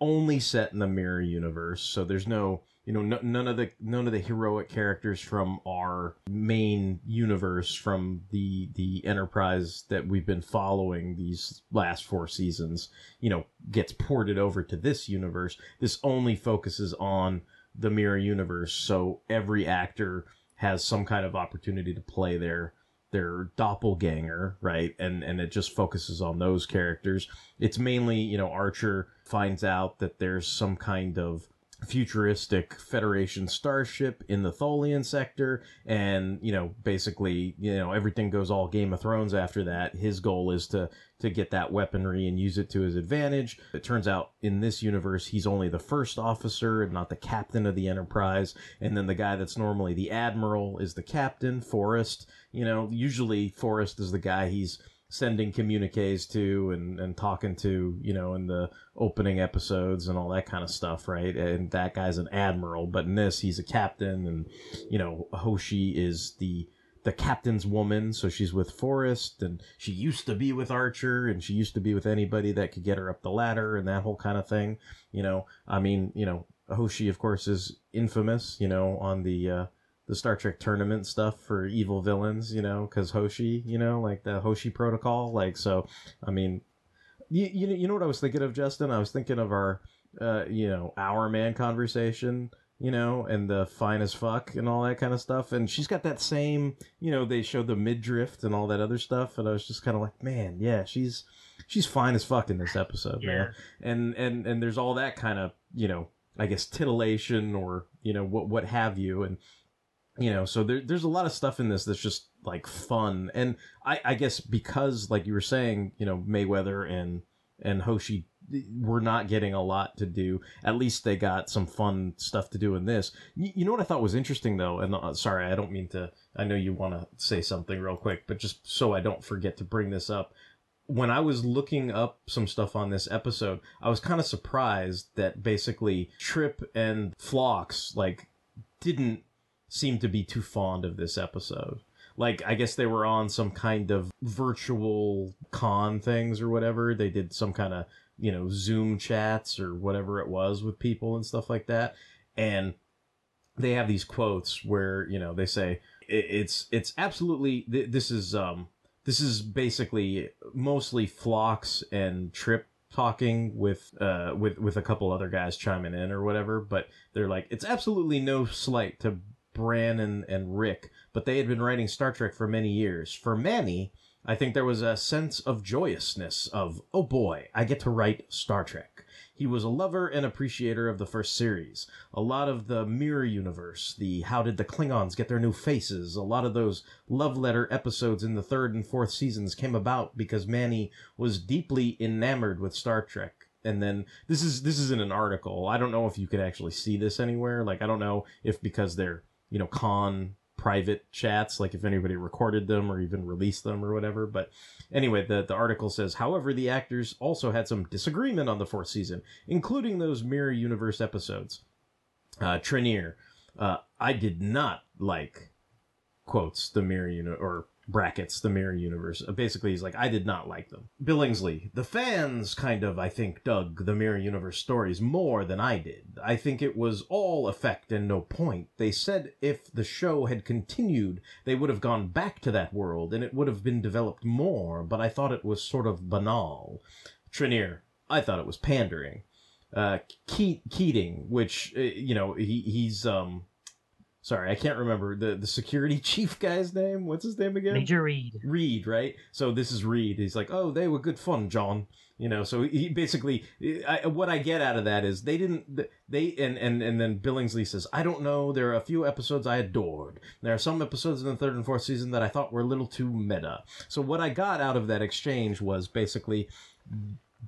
only set in the mirror universe so there's no you know no, none of the none of the heroic characters from our main universe from the the enterprise that we've been following these last four seasons you know gets ported over to this universe. This only focuses on the mirror universe so every actor has some kind of opportunity to play their their doppelganger right? And and it just focuses on those characters. It's mainly you know archer finds out that there's some kind of futuristic federation starship in the tholian sector and you know basically you know everything goes all game of thrones after that. His goal is to to get that weaponry and use it to his advantage. It turns out in this universe he's only the first officer and not the captain of the enterprise and then the guy that's normally the admiral is the captain forrest. You know usually forrest is the guy he's sending communiques to and, and talking to, you know, in the opening episodes and all that kind of stuff, right? And that guy's an admiral, but in this he's a captain and, you know, Hoshi is the the captain's woman, so she's with Forrest and she used to be with Archer and she used to be with anybody that could get her up the ladder and that whole kind of thing. You know, I mean, you know, Hoshi of course is infamous, you know, on the uh the Star Trek tournament stuff for evil villains, you know, because Hoshi, you know, like the Hoshi protocol. Like, so, I mean, you, you, you know what I was thinking of, Justin? I was thinking of our, uh, you know, our man conversation, you know, and the fine as fuck and all that kind of stuff. And she's got that same, you know, they showed the midriff and all that other stuff. And I was just kind of like, man, yeah, she's, she's fine as fuck in this episode, man. And, and, and there's all that kind of, you know, I guess titillation or, you know, what, what have you. And, you know so there, there's a lot of stuff in this that's just like fun. And I, I guess because like you were saying you know mayweather and and hoshi were not getting a lot to do. At least they got some fun stuff to do in this. You, know what i thought was interesting though? And uh, sorry i don't mean to i know you want to say something real quick but just so i don't forget to bring this up. When i was looking up some stuff on this episode i was kind of surprised that basically trip and phlox like didn't seem to be too fond of this episode. Like, I guess they were on some kind of virtual con things or whatever. They did some kind of, you know, Zoom chats or whatever it was with people and stuff like that. And they have these quotes where, you know, they say, it's, it's absolutely, this is, um, this is basically mostly Phlox and Trip talking with uh with with a couple other guys chiming in or whatever but they're like it's absolutely no slight to Bran and, and Rick, but they had been writing Star Trek for many years. For Manny, I think there was a sense of joyousness of, oh boy, I get to write Star Trek. He was a lover and appreciator of the first series. A lot of the Mirror Universe, the How Did the Klingons Get Their New Faces, a lot of those love letter episodes in the third and fourth seasons came about because Manny was deeply enamored with Star Trek and then this is this is in an article. I don't know if you could actually see this anywhere. Like I don't know if because they're you know, con private chats, like if anybody recorded them or even released them or whatever. But anyway, the, the article says, however, the actors also had some disagreement on the fourth season, including those Mirror Universe episodes. Uh, Trinneer, uh, I did not like, quotes, the Mirror Universe, or brackets the mirror universe. Uh, basically he's like i did not like them. Billingsley the fans kind of i think dug the mirror universe stories more than i did. I think it was all effect and no point. They said if the show had continued they would have gone back to that world and it would have been developed more but i thought it was sort of banal. Trinneer i thought it was pandering. Uh Ke- keating which uh, you know he he's um sorry, I can't remember the the security chief guy's name. What's his name again? Major Reed. Reed, right? So this is Reed. He's like, oh, they were good fun, John. You know, so he basically, I, what I get out of that is they didn't, they, and, and, and then Billingsley says, I don't know, there are a few episodes I adored. There are some episodes in the third and fourth season that I thought were a little too meta. So what I got out of that exchange was basically,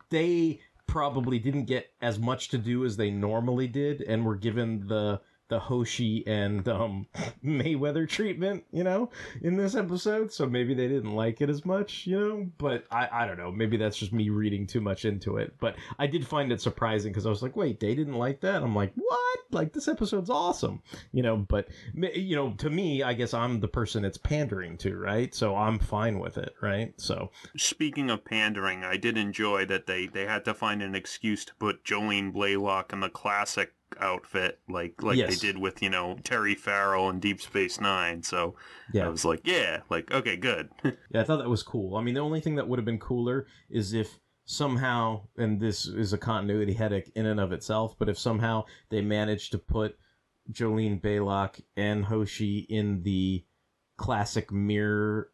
they probably didn't get as much to do as they normally did and were given the, the Hoshi and um, Mayweather treatment, you know, in this episode. So maybe they didn't like it as much, you know. But I, I don't know. Maybe that's just me reading too much into it. But I did find it surprising because I was like, wait, they didn't like that. I'm like, what? Like this episode's awesome, you know. But you know, to me, I guess I'm the person it's pandering to, right? So I'm fine with it, right? So speaking of pandering, I did enjoy that they they had to find an excuse to put Jolene Blalock in the classic outfit like like yes. they did with you know Terry Farrell and Deep Space Nine. So yeah. I was like, yeah, like okay, good. yeah, I thought that was cool. I mean, the only thing that would have been cooler is if somehow, and this is a continuity headache in and of itself, but if somehow they managed to put Jolene Blalock and Hoshi in the classic mirror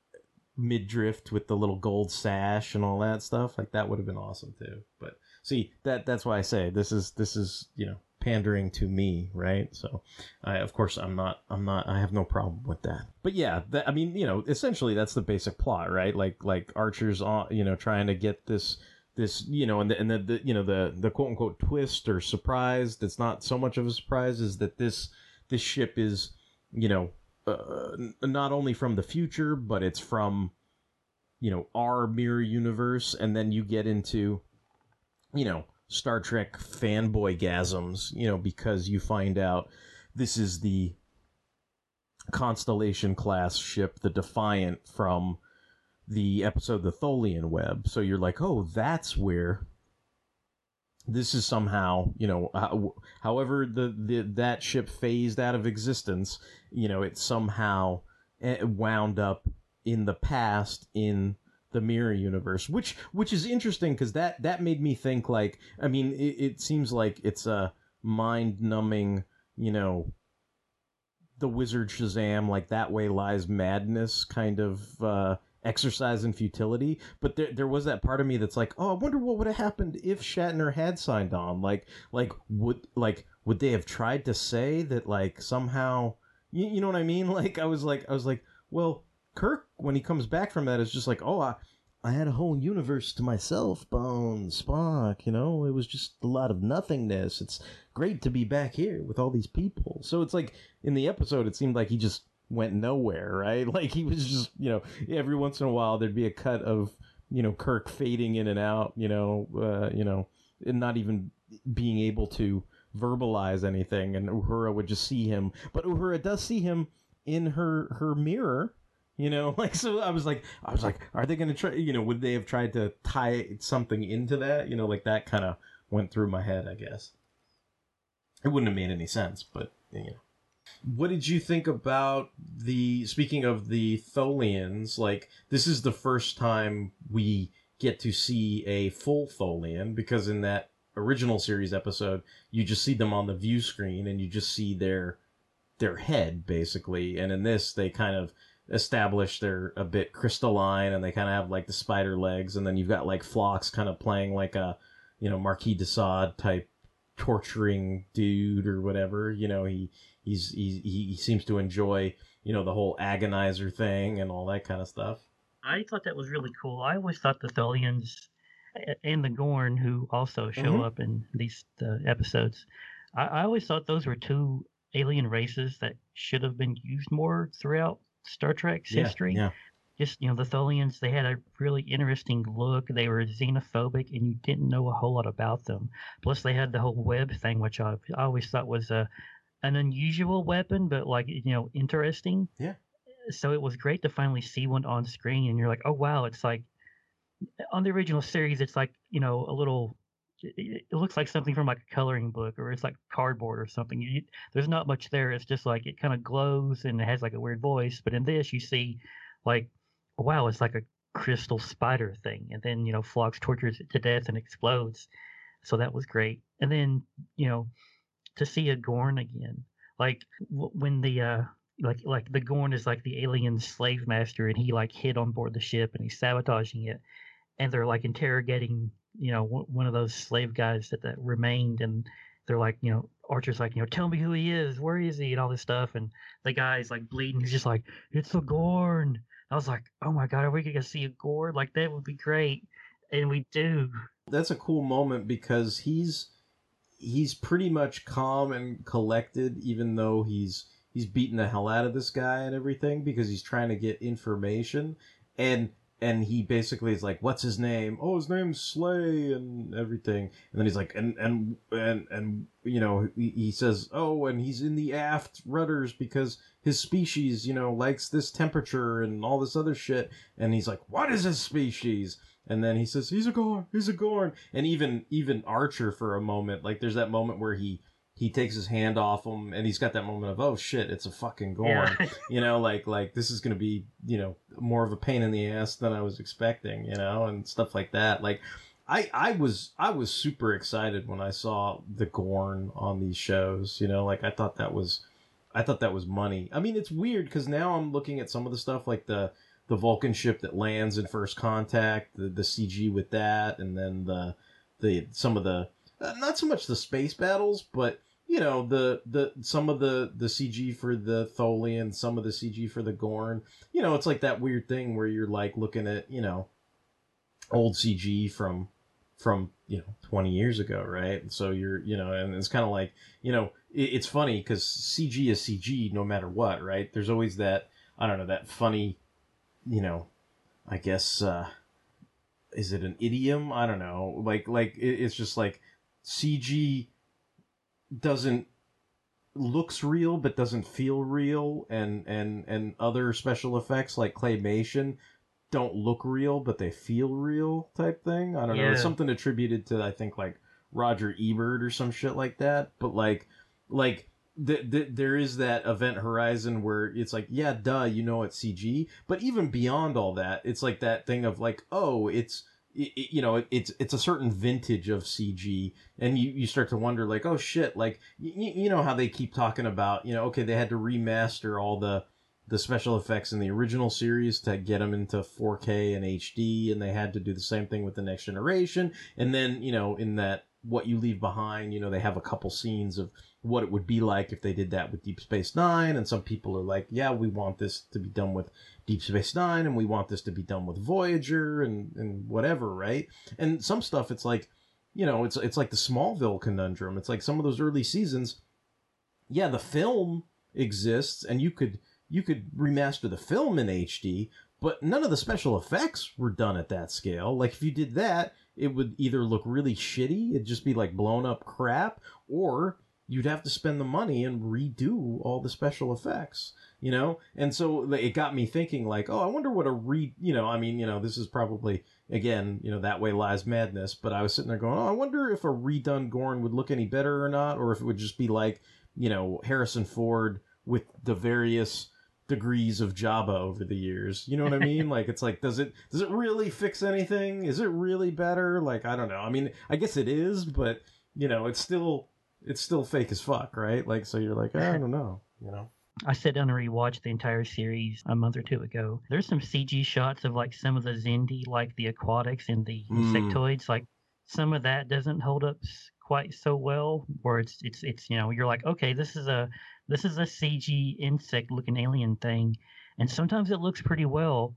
midriff with the little gold sash and all that stuff, like that would have been awesome too. But see, that that's why I say this is this is you know pandering to me, right? So, I of course I'm not I'm not I have no problem with that. But yeah, that, I mean, you know, essentially that's the basic plot, right? Like like Archer's on, you know, trying to get this this you know and the, and the, the you know the the quote unquote twist or surprise that's not so much of a surprise is that this this ship is you know uh, not only from the future but it's from you know our mirror universe and then you get into you know Star Trek fanboy gasms, you know, because you find out this is the Constellation class ship, the Defiant from the episode The Tholian Web. So you're like, oh, that's where this is somehow you know how, however the, the that ship phased out of existence you know it somehow eh, wound up in the past in the mirror universe which which is interesting because that that made me think like i mean it, it seems like it's a mind numbing you know the wizard shazam like that way lies madness kind of uh exercise in futility. But there, there was that part of me that's like oh i wonder what would have happened if shatner had signed on. Like like would like would they have tried to say that like somehow you, you know what i mean? Like i was like i was like well kirk when he comes back from that is just like oh i I had a whole universe to myself, Bones, Spock, you know, it was just a lot of nothingness. It's great to be back here with all these people. So it's like in the episode, it seemed like he just went nowhere, right? Like he was just, you know, every once in a while there'd be a cut of, you know, Kirk fading in and out, you know, uh, you know, and not even being able to verbalize anything, and Uhura would just see him. But Uhura does see him in her her mirror, you know, like so. I was like, I was like, are they to try? You know, would they have tried to tie something into that? You know, like that kind of went through my head. I guess it wouldn't have made any sense, but you know. What did you think about the speaking of the Tholians? Like this is the first time we get to see a full Tholian because in that original series episode, you just see them on the view screen and you just see their their head basically, and in this they kind of establish they're a bit crystalline and they kind of have like the spider legs, and then you've got like Phlox kind of playing like a you know Marquis de Sade type torturing dude or whatever. You know he he's he he seems to enjoy you know the whole agonizer thing and all that kind of stuff. I thought that was really cool. I always thought the Tholians and the Gorn, who also show Mhm. up in these uh, episodes, I, I always thought those were two alien races that should have been used more throughout Star Trek's Yeah, history. yeah. Just you know, the Tholians, they had a really interesting look. They were xenophobic, and you didn't know a whole lot about them. Plus, they had the whole web thing, which I, I always thought was a an unusual weapon, but like you know, interesting. Yeah. So it was great to finally see one on screen, and you're like, oh wow, it's like on the original series, it's like you know a little. It it looks like something from like a coloring book, or it's like cardboard or something. You, there's not much there. It's just like it kind of glows and it has like a weird voice. But in this, you see, like, wow, it's like a crystal spider thing, and then you know Phlox tortures it to death and explodes. So that was great. And then you know to see a Gorn again, like w- when the uh like like the Gorn is like the alien slave master, and he like hid on board the ship and he's sabotaging it, and they're like interrogating you know one one of those slave guys that, that remained, and they're like you know Archer's like you know tell me who he is, where is he, and all this stuff, and the guy's like bleeding, he's just like it's a Gorn. I was like, oh my god, are we gonna see a Gorn? Like that would be great, and we do. that's a cool moment because he's he's pretty much calm and collected even though he's he's beating the hell out of this guy and everything because he's trying to get information and and he basically is like what's his name? Oh his name's slay and everything. And then he's like and and and and you know he, he says oh and he's in the aft rudders because his species you know likes this temperature and all this other shit. And he's like what is his species? And then he says he's a gorn he's a gorn. And even even archer for a moment like there's that moment where he he takes his hand off him and he's got that moment of oh shit it's a fucking gorn. Yeah. you know like like this is gonna be you know more of a pain in the ass than i was expecting you know and stuff like that. Like i i was i was super excited when i saw the gorn on these shows you know like i thought that was i thought that was money. I mean it's weird because now i'm looking at some of the stuff like the the Vulcan ship that lands in First Contact, the, the CG with that, and then the the some of the uh, not so much the space battles, but you know the the some of the the CG for the Tholian, some of the CG for the Gorn. You know, it's like that weird thing where you're like looking at you know old CG from from you know 20 years ago right? So you're you know and it's kind of like you know it, it's funny because cg is cg no matter what right? There's always that i don't know that funny you know i guess uh is it an idiom? I don't know. Like like it, it's just like cg doesn't looks real but doesn't feel real and and and other special effects like claymation don't look real but they feel real type thing i don't know it's something attributed to i think like Roger Ebert or some shit like that. But like, like the, the, there is that event horizon where it's like, yeah, duh, you know it's CG. But even beyond all that, it's like that thing of like, oh, it's it, you know, it, it's it's a certain vintage of CG, and you, you start to wonder like, oh shit, like you, you know how they keep talking about, you know, okay, they had to remaster all the the special effects in the original series to get them into 4K and HD, and they had to do the same thing with the next generation, and then you know in that what you leave behind, you know, they have a couple scenes of what it would be like if they did that with Deep Space Nine, and some people are like, yeah, we want this to be done with Deep Space Nine, and we want this to be done with Voyager, and and whatever, right? And some stuff, it's like, you know, it's it's like the Smallville conundrum. It's like some of those early seasons. Yeah, the film exists, and you could you could remaster the film in HD, but none of the special effects were done at that scale. Like if you did that, it would either look really shitty, it'd just be like blown up crap, or you'd have to spend the money and redo all the special effects you know? And so it got me thinking like oh i wonder what a re you know i mean you know this is probably again you know that way lies madness but i was sitting there going oh i wonder if a redone gorn would look any better or not or if it would just be like you know harrison ford with the various degrees of java over the years. You know what i mean? Like it's like does it does it really fix anything? Is it really better? Like i don't know. I mean i guess it is but you know it's still it's still fake as fuck right like so you're like i don't know you know I sat down and rewatched the entire series a month or two ago. There's some CG shots of like some of the Xindi, like the aquatics and the Mm. insectoids. Like some of that doesn't hold up quite so well. Where it's it's it's you know you're like okay this is a this is a CG insect looking alien thing, and sometimes it looks pretty well,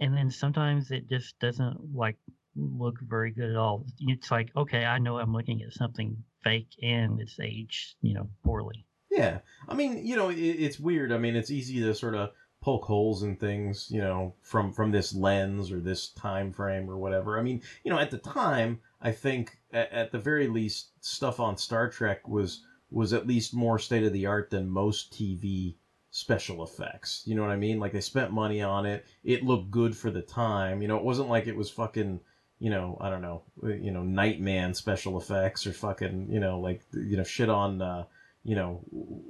and then sometimes it just doesn't like look very good at all. It's like okay I know I'm looking at something fake and it's aged you know poorly. Yeah, I mean, you know, it, it's weird. I mean, it's easy to sort of poke holes in things, you know, from from this lens or this time frame or whatever. I mean, you know, at the time, I think at, at the very least, stuff on Star Trek was was at least more state of the art than most TV special effects. You know what I mean? Like they spent money on it. It looked good for the time. You know, it wasn't like it was fucking you know, I don't know, you know, Nightman special effects or fucking, you know, like, you know, shit on, uh, you know,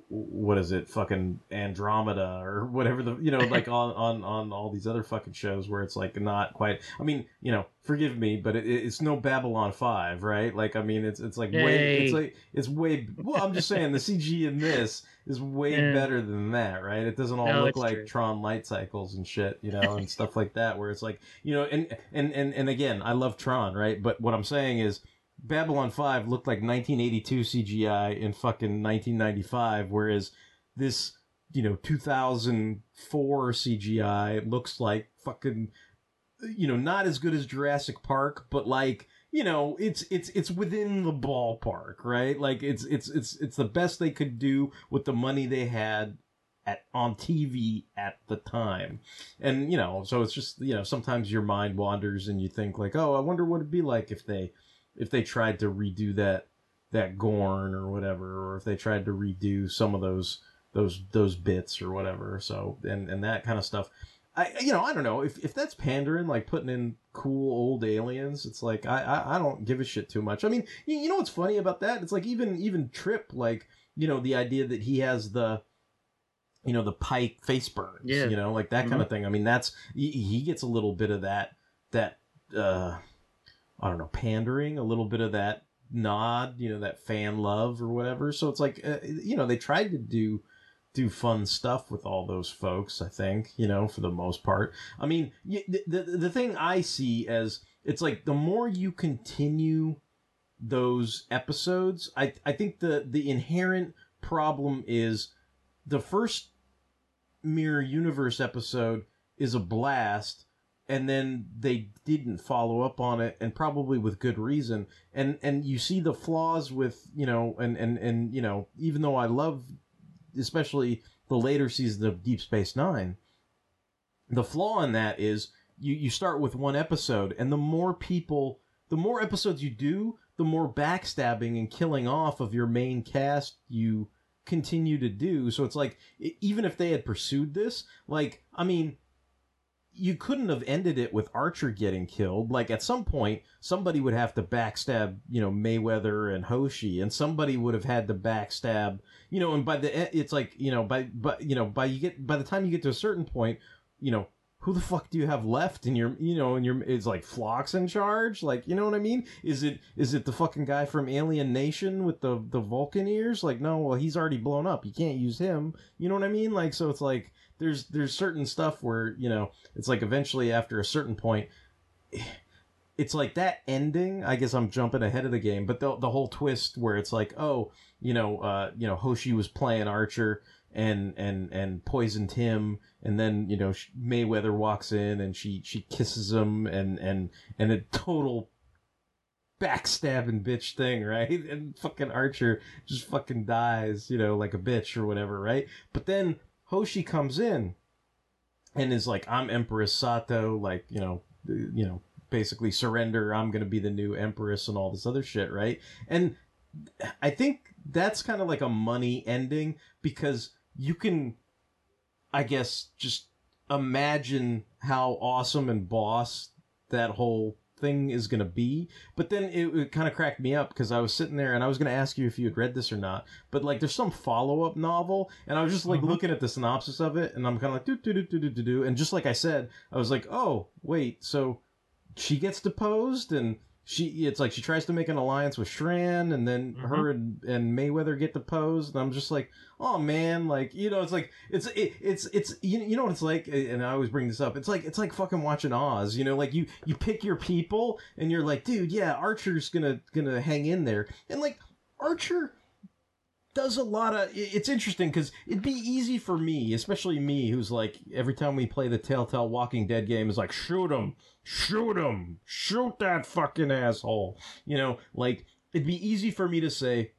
what is it, fucking Andromeda or whatever the, you know, like on, on, on all these other fucking shows where it's like not quite, I mean, you know, forgive me, but it, it's no Babylon 5, right? Like, I mean, it's, it's like way, it's like, it's way, well, I'm just saying the CG in this is way Yeah. better than that, right? It doesn't all No, look like true. Tron light cycles and shit, you know, and stuff like that, where it's like, you know, and, and, and, and again, I love Tron, right? But what I'm saying is, Babylon 5 looked like 1982 CGI in fucking 1995, whereas this, you know, 2004 CGI looks like fucking, you know, not as good as Jurassic Park, but like, you know, it's it's it's within the ballpark, right? Like it's it's it's it's the best they could do with the money they had at on TV at the time. And you know, so it's just, you know, sometimes your mind wanders and you think like, "Oh, I wonder what it'd be like if they if they tried to redo that that Gorn or whatever, or if they tried to redo some of those those those bits or whatever. So and and that kind of stuff. I you know I don't know if if that's pandering like putting in cool old aliens. It's like I I, I don't give a shit too much. I mean you, you know what's funny about that? It's like even even Trip like you know the idea that he has the you know the pike face burns Yeah. you know like that kind of thing i mean that's he, he gets a little bit of that that uh i don't know pandering a little bit of that nod you know that fan love or whatever. So it's like uh, you know they tried to do do fun stuff with all those folks i think you know for the most part. I mean the, the, the thing i see as it's like the more you continue those episodes i i think the the inherent problem is the first mirror universe episode is a blast and then they didn't follow up on it and probably with good reason. And and you see the flaws with you know and and and you know even though i love especially the later seasons of deep space 9 the flaw in that is you you start with one episode and the more people the more episodes you do the more backstabbing and killing off of your main cast you continue to do. So it's like even if they had pursued this like i mean you couldn't have ended it with Archer getting killed. Like at some point, somebody would have to backstab, you know, Mayweather and Hoshi, and somebody would have had to backstab, you know. And by the it's like you know by but you know by you get by the time you get to a certain point, you know. Who the fuck do you have left in your, you know, in your, is like Phlox in charge? Like, you know what I mean? Is it, is it the fucking guy from Alien Nation with the, the Vulcan ears? Like, no, well, he's already blown up. You can't use him. You know what I mean? Like, so it's like, there's, there's certain stuff where, you know, it's like eventually after a certain point, it's like that ending. I guess I'm jumping ahead of the game, but the the whole twist where it's like, oh, you know, uh, you know, Hoshi was playing Archer and and and poisoned him, and then you know Mayweather walks in and she she kisses him, and and and a total backstabbing bitch thing, right? And fucking Archer just fucking dies, you know, like a bitch or whatever, right? But then Hoshi comes in and is like, I'm Empress Sato, like, you know, you know, basically surrender, I'm gonna be the new Empress and all this other shit, right? And I think that's kind of like a money ending because you can, I guess, just imagine how awesome and boss that whole thing is going to be. But then it, it kind of cracked me up because I was sitting there and I was going to ask you if you had read this or not. But like, there's some follow up novel, and I was just like Mhm. looking at the synopsis of it, and I'm kind of like, do do do do do do do. And just like I said, I was like, oh wait, so she gets deposed and. She, it's like she tries to make an alliance with Shran, and then Mhm. her and, and Mayweather get deposed, and I'm just like, oh man, like you know, it's like it's it, it's it's you, you know what it's like, and I always bring this up. It's like it's like fucking watching Oz, you know, like you you pick your people, and you're like, dude, yeah, Archer's gonna gonna hang in there, and like Archer does a lot of it's interesting because it'd be easy for me especially me who's like every time we play the telltale walking dead game is like shoot him shoot him shoot that fucking asshole. You know like it'd be easy for me to say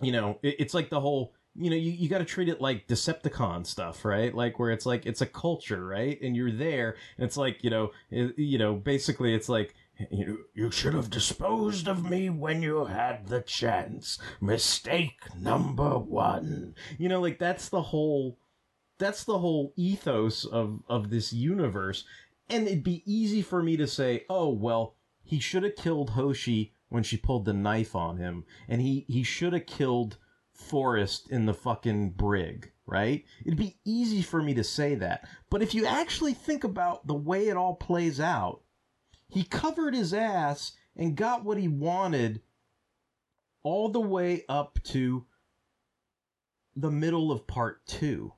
you know it, it's like the whole you know you, you got to treat it like decepticon stuff right? Like where it's like it's a culture right? And you're there and it's like you know it, you know basically it's like you, you should have disposed of me when you had the chance. Mistake number one. You know, like that's the whole that's the whole ethos of of this universe. And it'd be easy for me to say, "Oh, well, he should have killed Hoshi when she pulled the knife on him, and he he should have killed Forrest in the fucking brig." Right? It'd be easy for me to say that. But if you actually think about the way it all plays out, he covered his ass and got what he wanted all the way up to the middle of part two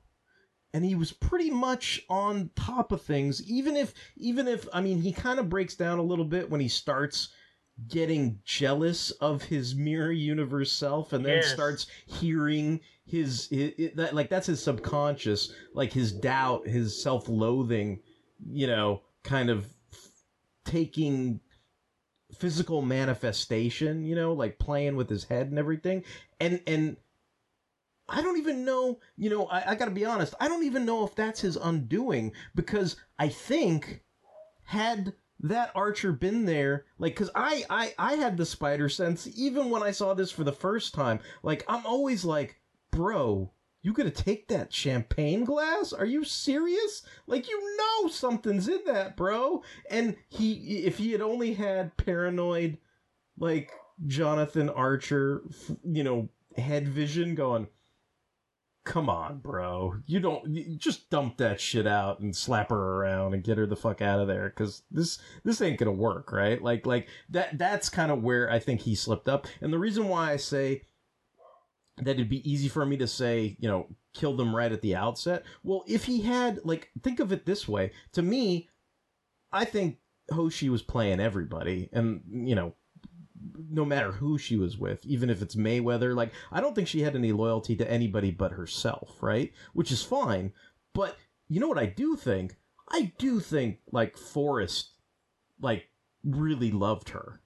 and he was pretty much on top of things even if even if i mean he kind of breaks down a little bit when he starts getting jealous of his mirror universe self and then Yes. starts hearing his, i i that like that's his subconscious like his doubt his self-loathing you know kind of taking physical manifestation, you know, like playing with his head and everything. And and I don't even know, you know, I, I gotta be honest, I don't even know if that's his undoing because I think had that Archer been there, like, cause I, I, I had the spider sense even when I saw this for the first time. Like, I'm always like, bro, you gonna take that champagne glass? Are you serious? Like, you know something's in that, bro. And he, if he had only had paranoid, like, Jonathan Archer, you know, head vision going, come on, bro. You don't, you just dump that shit out and slap her around and get her the fuck out of there. Cause this, this ain't gonna work, right? Like, like, that, that's kind of where I think he slipped up. And the reason why I say, that it'd be easy for me to say, you know, kill them right at the outset. Well, if he had, like, think of it this way. To me, I think Hoshi was playing everybody, and you know, no matter who she was with, even if it's Mayweather, like, I don't think she had any loyalty to anybody but herself, right? Which is fine. But you know what I do think? I do think like Forrest, like, really loved her,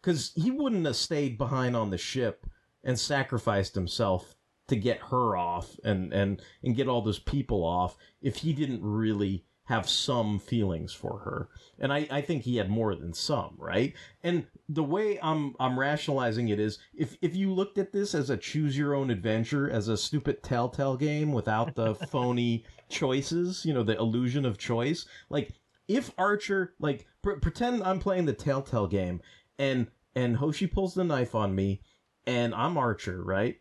because he wouldn't have stayed behind on the ship and sacrificed himself to get her off and and and get all those people off if he didn't really have some feelings for her. And I, I think he had more than some, right? And the way I'm I'm rationalizing it is if if you looked at this as a choose your own adventure, as a stupid telltale game without the phony choices, you know, the illusion of choice, like if Archer like pr- pretend I'm playing the telltale game and and Hoshi pulls the knife on me and I'm Archer, right?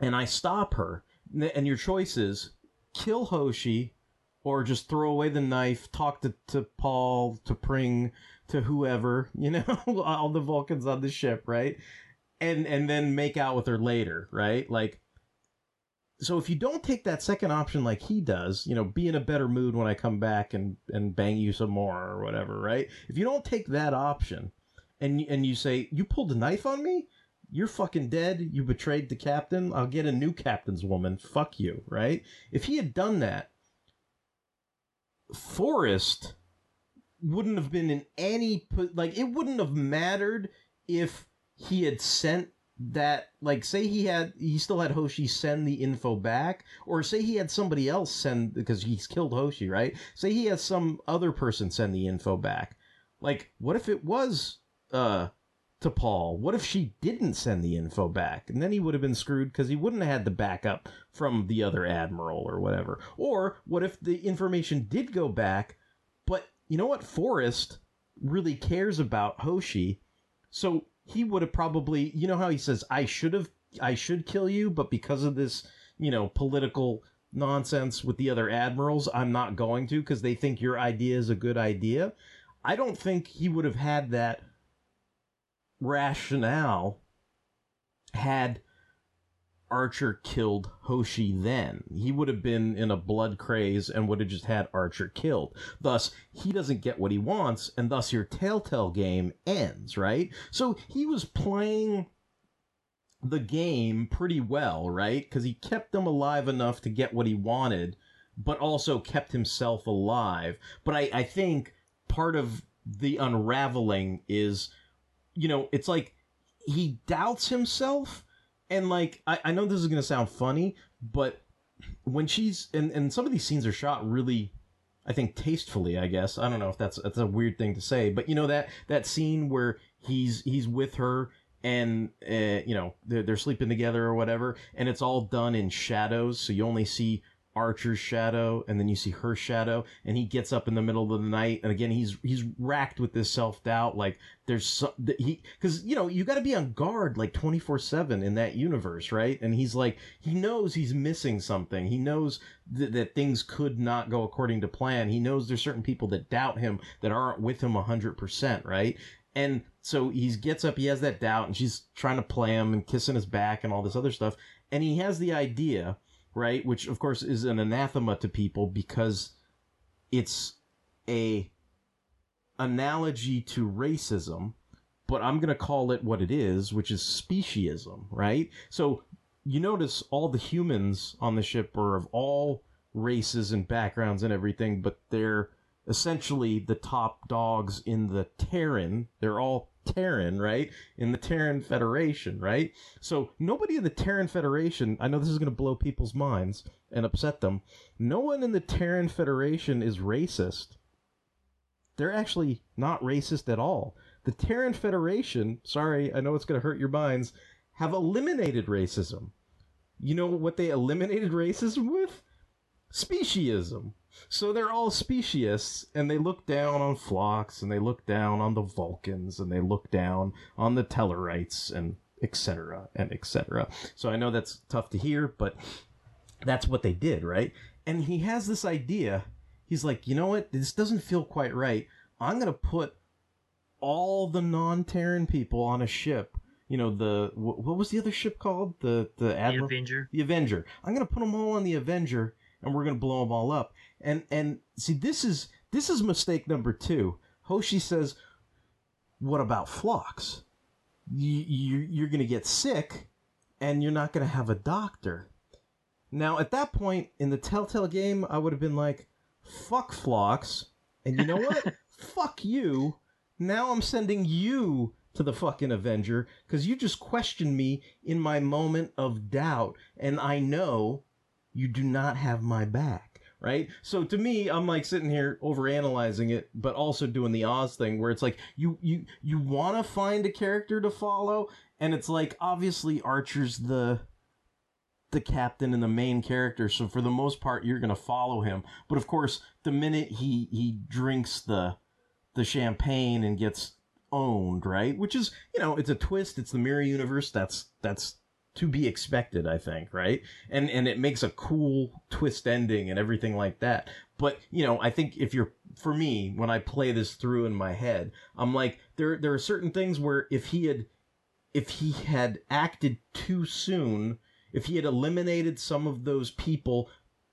And I stop her and your choice is kill Hoshi or just throw away the knife, talk to, to Paul, to Pring, to whoever, you know, all the Vulcans on the ship, right? And and then make out with her later, right? Like so if you don't take that second option like he does, you know, be in a better mood when I come back and and bang you some more or whatever, right? If you don't take that option and and you say you pulled a knife on me, you're fucking dead. You betrayed the captain. I'll get a new captain's woman. Fuck you, right? If he had done that, Forrest wouldn't have been in any like it wouldn't have mattered if he had sent that like say he had he still had Hoshi send the info back or say he had somebody else send because he's killed Hoshi, right? Say he has some other person send the info back. Like what if it was uh T'Pol? What if she didn't send the info back? And then he would have been screwed because he wouldn't have had the backup from the other admiral or whatever. Or what if the information did go back, but you know what? Forrest really cares about Hoshi, so he would have probably, you know how he says, I should have, I should kill you, but because of this, you know, political nonsense with the other admirals, I'm not going to because they think your idea is a good idea. I don't think he would have had that rationale had Archer killed Hoshi then. He would have been in a blood craze and would have just had Archer killed. Thus, he doesn't get what he wants, and thus your Telltale game ends, right? So he was playing the game pretty well, right? Because he kept them alive enough to get what he wanted, but also kept himself alive. But I, I think part of the unraveling is you know, it's like he doubts himself. And like, I, I know this is going to sound funny, but when she's, and, and some of these scenes are shot really, I think tastefully, I guess. I don't know if that's, that's a weird thing to say, but you know, that, that scene where he's, he's with her and, uh, you know, they're, they're sleeping together or whatever, and it's all done in shadows. So you only see Archer's shadow, and then you see her shadow, and he gets up in the middle of the night, and again he's he's racked with this self doubt, like there's so, he because you know you got to be on guard like twenty four seven in that universe, right? And he's like he knows he's missing something. He knows th- that things could not go according to plan. He knows there's certain people that doubt him that aren't with him hundred percent, right? And so he gets up, he has that doubt, and she's trying to play him and kissing his back and all this other stuff, and he has the idea right? Which of course is an anathema to people because it's a analogy to racism, but I'm going to call it what it is, which is speciesism, right? So you notice all the humans on the ship are of all races and backgrounds and everything, but they're essentially the top dogs in the Terran. They're all Terran, right? In the Terran Federation, right? So nobody in the Terran Federation, I know this is going to blow people's minds and upset them. No one in the Terran Federation is racist. They're actually not racist at all. The Terran Federation, sorry, I know it's going to hurt your minds, have eliminated racism. You know what they eliminated racism with? Speciesism. So they're all speciesists, and they look down on Phlox, and they look down on the Vulcans, and they look down on the Tellarites, and etc. and etc. So I know that's tough to hear, but that's what they did, right? And he has this idea. He's like, you know what? This doesn't feel quite right. I'm gonna put all the non-Terran people on a ship. You know the what was the other ship called? The the Admiral, the Avenger. The Avenger. I'm gonna put them all on the Avenger, and we're gonna blow them all up. And and see, this is this is mistake number two. Hoshi says, "What about Phlox? You, you you're gonna get sick, and you're not gonna have a doctor." Now, at that point in the Telltale game, I would have been like, "Fuck Phlox," and you know what? Fuck you. Now I'm sending you to the fucking Avenger because you just questioned me in my moment of doubt, and I know you do not have my back right? So to me, I'm like sitting here overanalyzing it, but also doing the Oz thing where it's like you you you want to find a character to follow, and it's like obviously Archer's the the captain and the main character, so for the most part you're gonna follow him. But of course, the minute he he drinks the the champagne and gets owned, right? Which is, you know, it's a twist. It's the mirror universe. That's that's to be expected, I think, right? And and it makes a cool twist ending and everything like that. But you know, I think if you're for me, when I play this through in my head, I'm like, there there are certain things where if he had if he had acted too soon, if he had eliminated some of those people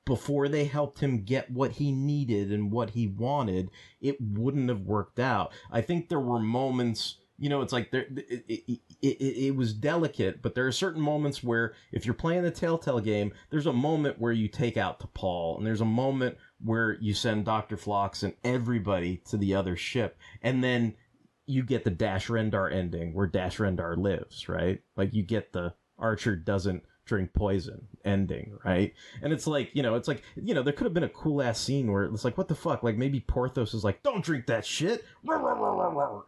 before they helped him get what he needed and what he wanted, it wouldn't have worked out. I think there were moments you know, it's like there, it, it, it, it, was delicate, but there are certain moments where if you're playing the Telltale game, there's a moment where you take out T'Pol, and there's a moment where you send Dr. Phlox and everybody to the other ship, and then you get the Dash Rendar ending where Dash Rendar lives, right? Like you get the Archer doesn't drink poison ending, right? And it's like, you know, it's like, you know, there could have been a cool ass scene where it's like, what the fuck? Like maybe Porthos is like, don't drink that shit,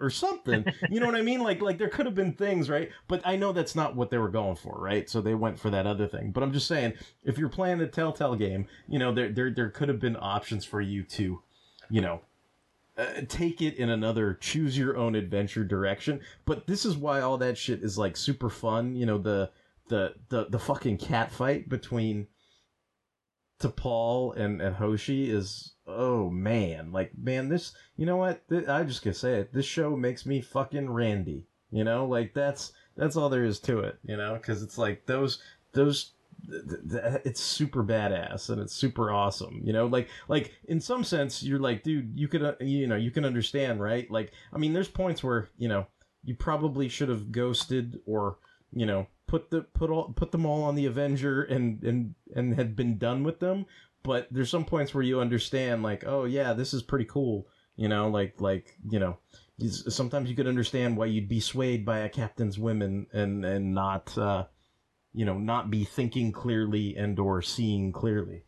or something. You know what I mean? Like, like there could have been things, right? But I know that's not what they were going for, right? So they went for that other thing. But I'm just saying, if you're playing the Telltale game, you know, there there there could have been options for you to, you know, uh, take it in another choose your own adventure direction. But this is why all that shit is like super fun. You know, the the the the fucking cat fight between T'Pol and and Hoshi is oh man, like man, this you know what? I just gonna say it. This show makes me fucking randy. You know, like that's that's all there is to it. You know, because it's like those those it's super badass and it's super awesome you know like like in some sense you're like dude you could uh, you know you can understand right like i mean there's points where you know you probably should have ghosted or you know put the put all put them all on the Avenger and and and had been done with them. But there's some points where you understand, like, oh yeah, this is pretty cool. You know, like like you know, sometimes you could understand why you'd be swayed by a captain's women and and not uh, you know not be thinking clearly and or seeing clearly.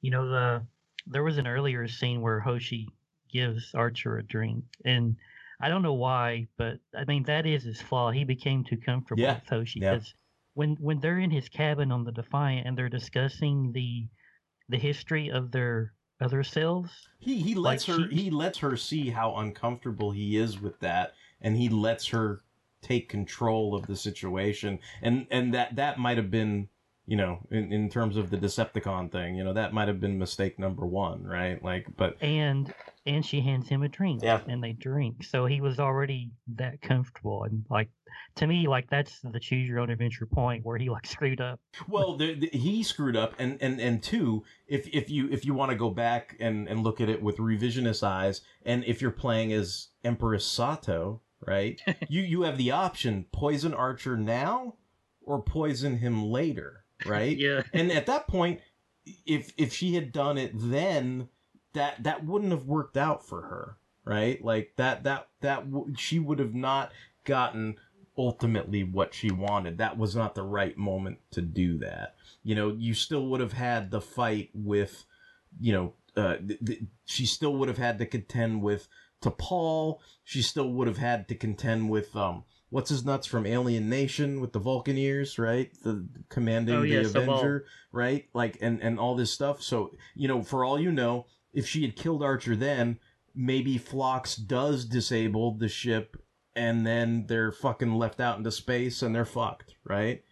You know the there was an earlier scene where Hoshi gives Archer a drink and I don't know why, but I mean that is his flaw. He became too comfortable yeah. with Hoshi because yeah. when when they're in his cabin on the Defiant and they're discussing the the history of their other selves, he he lets like her she, he lets her see how uncomfortable he is with that, and he lets her take control of the situation, and and that that might have been you know, in, in terms of the Decepticon thing, you know, that might have been mistake number one, right? Like, but and and she hands him a drink, yeah, and they drink. So he was already that comfortable, and like to me, like that's the choose your own adventure point where he like screwed up. Well, the, the, he screwed up, and and and two, if if you if you want to go back and and look at it with revisionist eyes, and if you're playing as Empress Sato, right, you you have the option poison Archer now or poison him later right? yeah. And at that point, if if she had done it then, that that wouldn't have worked out for her, right? Like that that that she would have not gotten ultimately what she wanted. That was not the right moment to do that. You know, you still would have had the fight with, you know, uh, th- th- she still would have had to contend with T'Pol. She still would have had to contend with um what's his nuts from Alien Nation with the Vulcan ears, right? The commanding oh, the yes, Avenger, right? Like and and all this stuff. So you know, for all you know, if she had killed Archer then, maybe Phlox does disable the ship, and then they're fucking left out into space and they're fucked, right?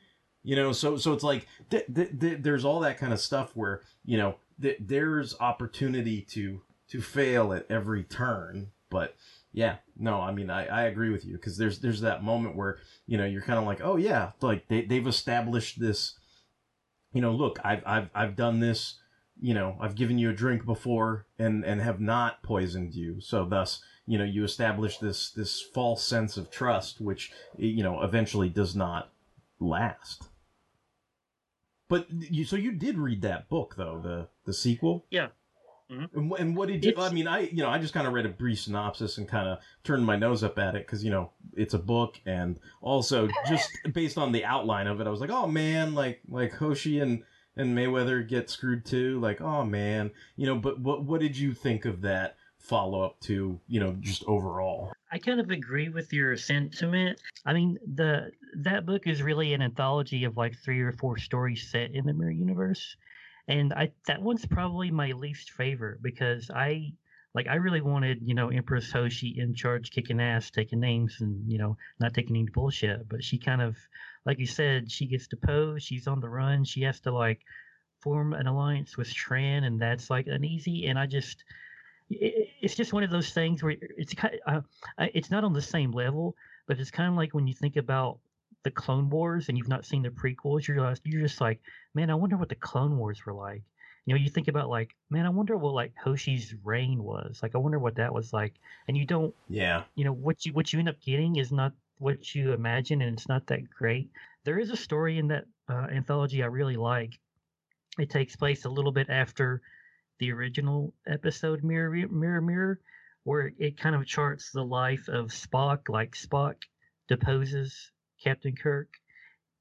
You know, so so it's like th- th- th- there's all that kind of stuff where you know there's opportunity to to fail at every turn, but yeah, no, I mean, I, I agree with you because there's there's that moment where you know you're kind of like, oh yeah, like they they've established this, you know, look, I've I've I've done this, you know, I've given you a drink before and and have not poisoned you, so thus you know you establish this this false sense of trust, which you know eventually does not last. But you so you did read that book though the the sequel? Yeah. Mm-hmm. And, and, what did you? I mean, I you know I just kind of read a brief synopsis and kind of turned my nose up at it because you know it's a book and also just based on the outline of it, I was like, oh man, like like Hoshi and and Mayweather get screwed too. Like, oh man, you know. But what what did you think of that follow up to you know just overall? I kind of agree with your sentiment. I mean, the that book is really an anthology of like three or four stories set in the mirror universe, and I that one's probably my least favorite because I like I really wanted you know Empress Hoshi in charge, kicking ass, taking names, and you know not taking any bullshit. But she kind of, like you said, she gets deposed. She's on the run. She has to like form an alliance with Shran, and that's like uneasy. And I just it, it's just one of those things where it's kind of, uh, it's not on the same level, but it's kind of like when you think about the Clone Wars and you've not seen the prequels, you're just, you're just like, man, I wonder what the Clone Wars were like. You know, you think about like, man, I wonder what like Hoshi's reign was. Like, I wonder what that was like. And you don't, yeah, you know, what you what you end up getting is not what you imagine, and it's not that great. There is a story in that uh, anthology I really like. It takes place a little bit after the original episode Mirror Mirror Mirror, where it kind of charts the life of Spock. Like Spock deposes Captain Kirk,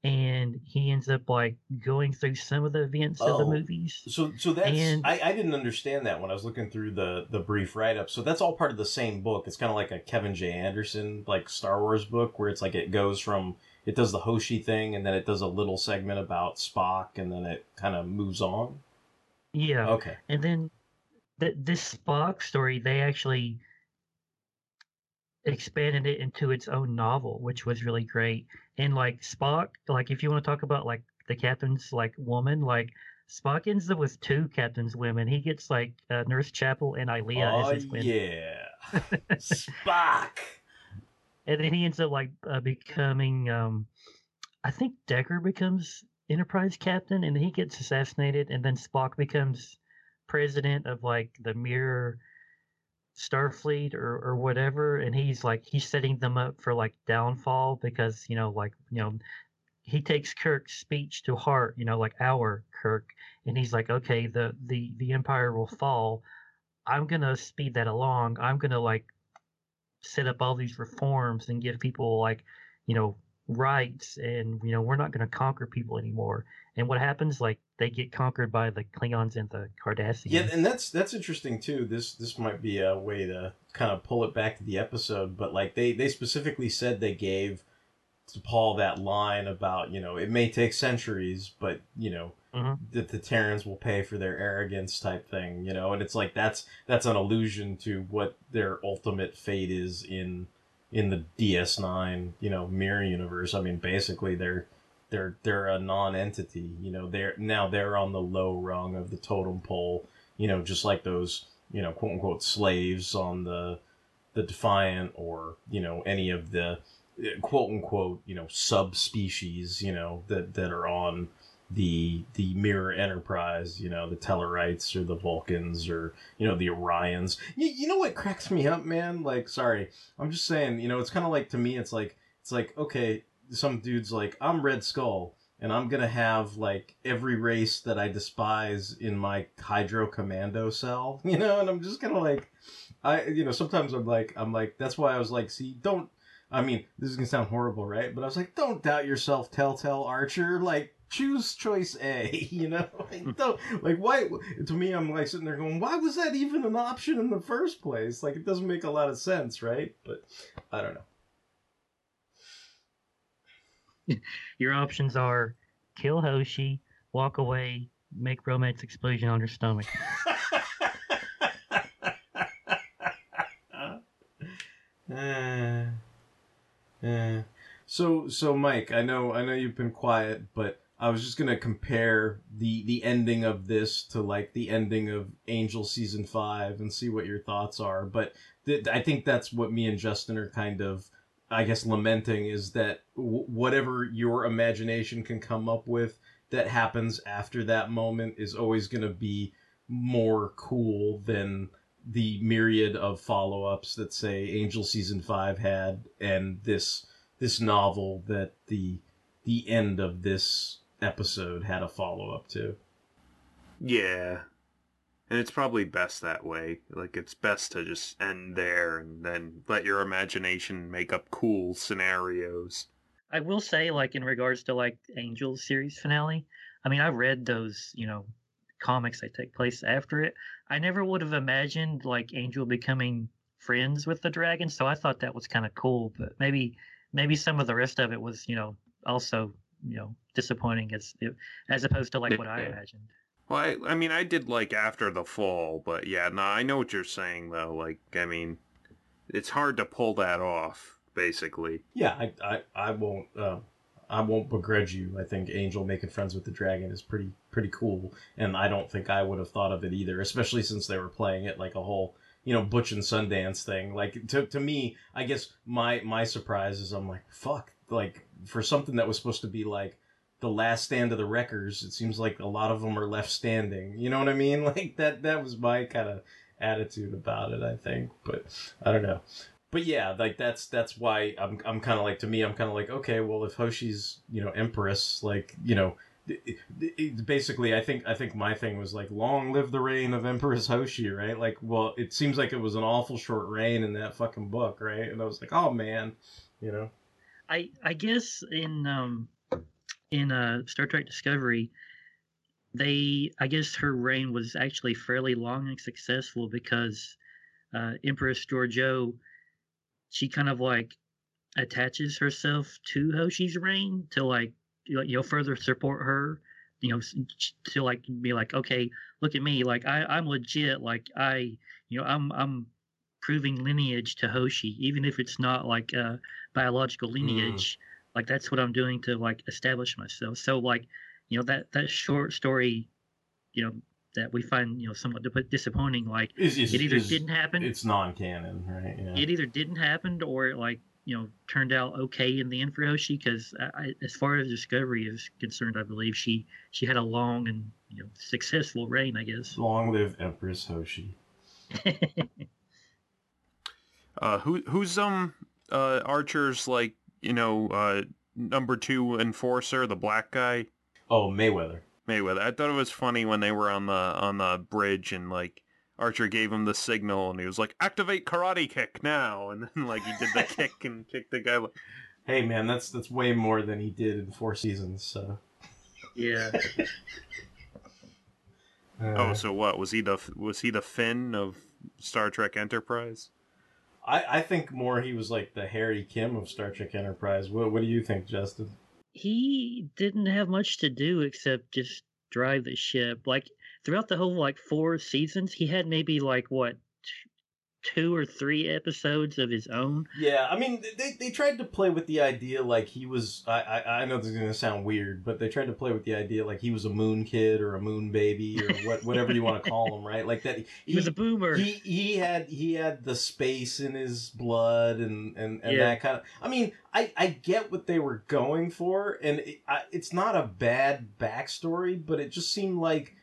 and he ends up like going through some of the events oh, of the oh, movies. So, so that's and, I, I didn't understand that when I was looking through the the brief write up. So that's all part of the same book. It's kind of like a Kevin J. Anderson like Star Wars book where it's like it goes from it does the Hoshi thing and then it does a little segment about Spock and then it kind of moves on. Yeah. Okay. And then th- this Spock story, they actually expanded it into its own novel, which was really great. And like Spock, like if you want to talk about like the captain's like woman, like Spock ends up with two captain's women. He gets like uh, Nurse Chapel and Ilia oh, as his women. yeah, Spock. And then he ends up like uh, becoming, um, I think Decker becomes Enterprise captain, and he gets assassinated, and then Spock becomes president of like the Mirror Starfleet or or whatever, and he's like he's setting them up for like downfall because you know like you know he takes Kirk's speech to heart, you know, like our Kirk, and he's like, okay, the the the Empire will fall. I'm gonna speed that along. I'm gonna like set up all these reforms and give people like, you know, rights and you know we're not going to conquer people anymore. And what happens like they get conquered by the klingons and the cardassians. yeah and that's that's interesting too. This this might be a way to kind of pull it back to the episode but like they they specifically said they gave T'Pol that line about you know it may take centuries but you know mm-hmm. that the terrans will pay for their arrogance type thing you know? And it's like that's that's an allusion to what their ultimate fate is in in the DS9, you know, mirror universe. I mean, basically they're they're they're a non-entity. You know, they're now they're on the low rung of the totem pole. You know, just like those you know quote unquote slaves on the the Defiant or you know any of the quote unquote you know subspecies you know that that are on the the mirror enterprise you know the tellarites or the vulcans or you know the orions you, you know what cracks me up man like sorry i'm just saying you know it's kind of like to me it's like it's like okay some dude's like i'm red skull and i'm gonna have like every race that i despise in my Hydra commando cell you know and i'm just kind of like i you know sometimes i'm like i'm like that's why i was like see don't I mean, this is gonna sound horrible, right? But I was like, don't doubt yourself, Telltale Archer. Like, choose choice A, you know? Like, don't, like, why? To me, I'm like sitting there going, why was that even an option in the first place? Like, it doesn't make a lot of sense, right? But I don't know. Your options are kill Hoshi, walk away, make romance explosion on her stomach. uh, uh. So, so Mike, I know, I know you've been quiet, but I was just gonna compare the the ending of this to like the ending of Angel season five and see what your thoughts are. But th- I think that's what me and Justin are kind of, I guess, lamenting is that w- whatever your imagination can come up with that happens after that moment is always gonna be more cool than the myriad of follow ups that say Angel season five had and this this novel that the the end of this episode had a follow up to. Yeah. And it's probably best that way. Like it's best to just end there and then let your imagination make up cool scenarios. I will say, like in regards to like Angel's series finale, I mean, I read those, you know, comics that take place after it. I never would have imagined like Angel becoming friends with the dragon, so I thought that was kind of cool. But maybe, maybe some of the rest of it was, you know, also, you know, disappointing as as opposed to like what I imagined. Well, I, I mean, I did like after the fall, but yeah, no, I know what you're saying though. Like, I mean, it's hard to pull that off, basically. Yeah, I, I, I won't, uh, I won't begrudge you. I think Angel making friends with the dragon is pretty, pretty cool, and I don't think I would have thought of it either, especially since they were playing it like a whole, you know, Butch and Sundance thing. Like to, to me, I guess my, my surprise is I'm like, fuck, like for something that was supposed to be like the last stand of the wreckers it seems like a lot of them are left standing. You know what i mean? Like that that was my kind of attitude about it i think but i don't know. But yeah like that's that's why i'm i'm kind of like to me i'm kind of like okay well if hoshi's you know empress like you know basically i think i think my thing was like long live the reign of empress hoshi right? Like well it seems like it was an awful short reign in that fucking book right? And i was like oh man you know? I i guess in um in uh, Star Trek Discovery, they I guess her reign was actually fairly long and successful because uh, Empress Georgiou, she kind of like attaches herself to Hoshi's reign to like you know further support her, you know to like be like okay look at me like I I'm legit like I you know I'm I'm proving lineage to Hoshi even if it's not like a biological hmm. lineage. Like that's what i'm doing to like establish myself. So like you know that that short story you know that we find you know somewhat disappointing like is, is, it either is, didn't happen it's non-canon right? Yeah. it either didn't happen or it like you know turned out okay in the end for Hoshi because as far as discovery is concerned i believe she she had a long and you know successful reign i guess. Long live empress hoshi. Uh who who's um uh archer's like you know, uh, number two enforcer, the black guy. Oh, Mayweather. Mayweather. I thought it was funny when they were on the on the bridge and like Archer gave him the signal and he was like, "Activate karate kick now!" And then like he did the kick and kicked the guy. Hey man, that's that's way more than he did in four seasons. So. Yeah. uh, oh, so what was he the was he the Finn of Star Trek Enterprise? I, I think more he was like the Harry Kim of Star Trek Enterprise. What what do you think, Justin? He didn't have much to do except just drive the ship. Like throughout the whole like four seasons, he had maybe like what two or three episodes of his own. Yeah, I mean, they, they tried to play with the idea like he was. I I, I know this is gonna sound weird, but they tried to play with the idea like he was a moon kid or a moon baby or what whatever you want to call him, right? Like that. He, he, was a boomer. He he had he had the space in his blood and and, and yeah. that kind of. I mean, I I get what they were going for, and it, I, it's not a bad backstory, but it just seemed like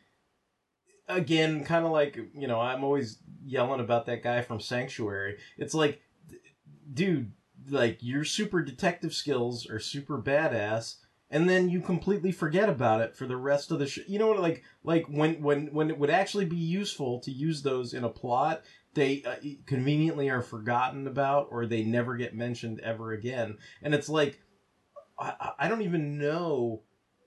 again, kind of like you know, I'm always yelling about that guy from Sanctuary. It's like, dude, like your super detective skills are super badass, and then you completely forget about it for the rest of the show. You know what? Like, like when when when it would actually be useful to use those in a plot, they uh, conveniently are forgotten about, or they never get mentioned ever again. And it's like, I, I don't even know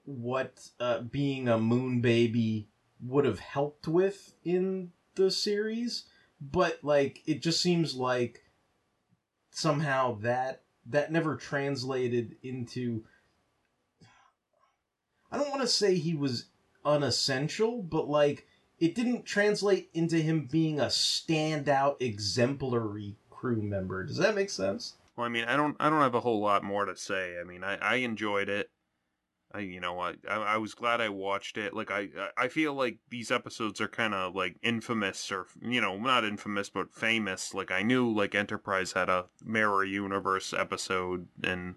what uh, being a moon baby would have helped with in the series, but like it just seems like somehow that that never translated into I don't want to say he was unessential, but like it didn't translate into him being a standout exemplary crew member. Does that make sense? Well, I mean, I don't I don't have a whole lot more to say. I mean, I I enjoyed it. I, you know, I, I was glad I watched it. Like, I, I feel like these episodes are kind of like infamous, or you know, not infamous, but famous. Like, I knew like Enterprise had a Mirror Universe episode, and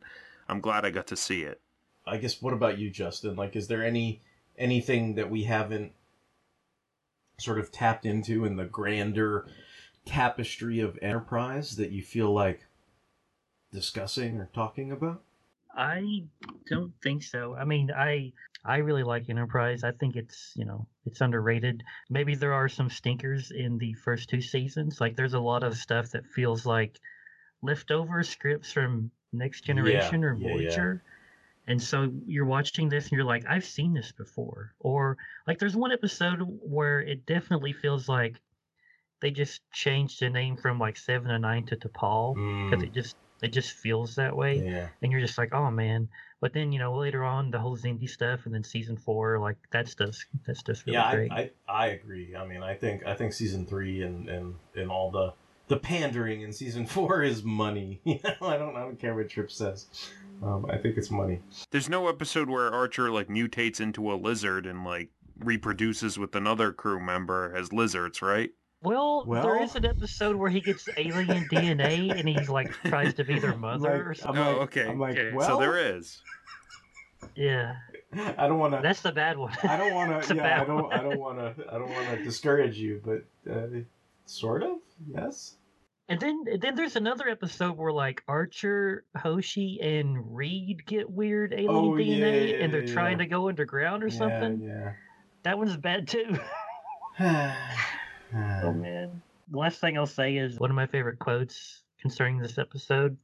I'm glad I got to see it. I guess. What about you, Justin? Like, is there any anything that we haven't sort of tapped into in the grander tapestry of Enterprise that you feel like discussing or talking about? I don't think so. I mean, I I really like Enterprise. I think it's you know it's underrated. Maybe there are some stinkers in the first two seasons. Like there's a lot of stuff that feels like leftover scripts from Next Generation yeah, or yeah, Voyager. And so you're watching this and you're like, I've seen this before. Or like there's one episode where it definitely feels like they just changed the name from like Seven of Nine to T'Pol because Mm, it just it just feels that way. yeah. And you're just like, oh man. But then, you know, later on the whole Xindi stuff and then season four, like that stuff's that stuff's really yeah, I, great. I I agree. I mean, I think I think season three and and and all the the pandering in season four is money. You know, I don't I don't care what Trip says. Um, I think it's money. There's no episode where Archer like mutates into a lizard and like reproduces with another crew member as lizards, right? Well, there Well- is an episode where he gets alien DNA and he's like tries to be their mother or something. Oh, okay. I'm like, okay. well, so there is. Yeah, I don't want to. that's the bad one. I don't want to. Yeah, I don't. one. I don't want to. I don't want to discourage you, but uh, sort of. Yes. And then then there's another episode where like Archer, Hoshi, and Reed get weird alien Oh, DNA yeah, and they're yeah, trying yeah. to go underground or something. Yeah. That one's bad too. Yeah. oh man. The last thing I'll say is one of my favorite quotes concerning this episode.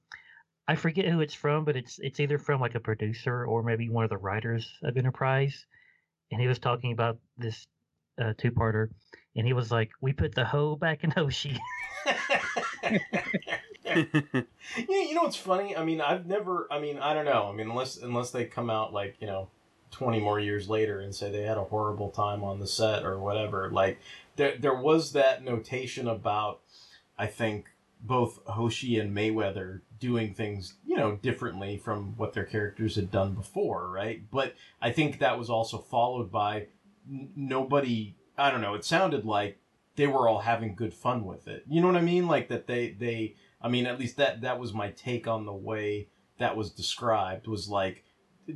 I forget who it's from, but it's it's either from like a producer or maybe one of the writers of Enterprise, and he was talking about this uh, two-parter, and he was like, "We put the hoe back in Hoshi." yeah, you know what's funny? I mean, I've never. I mean, I don't know. I mean, unless unless they come out like you know, twenty more years later and say they had a horrible time on the set or whatever. Like there there was that notation about, I think both Hoshi and Mayweather doing things you know differently from what their characters had done before, right? But I think that was also followed by n- nobody. I don't know. It sounded like they were all having good fun with it. You know what I mean? Like that they they I mean at least that that was my take on the way that was described was like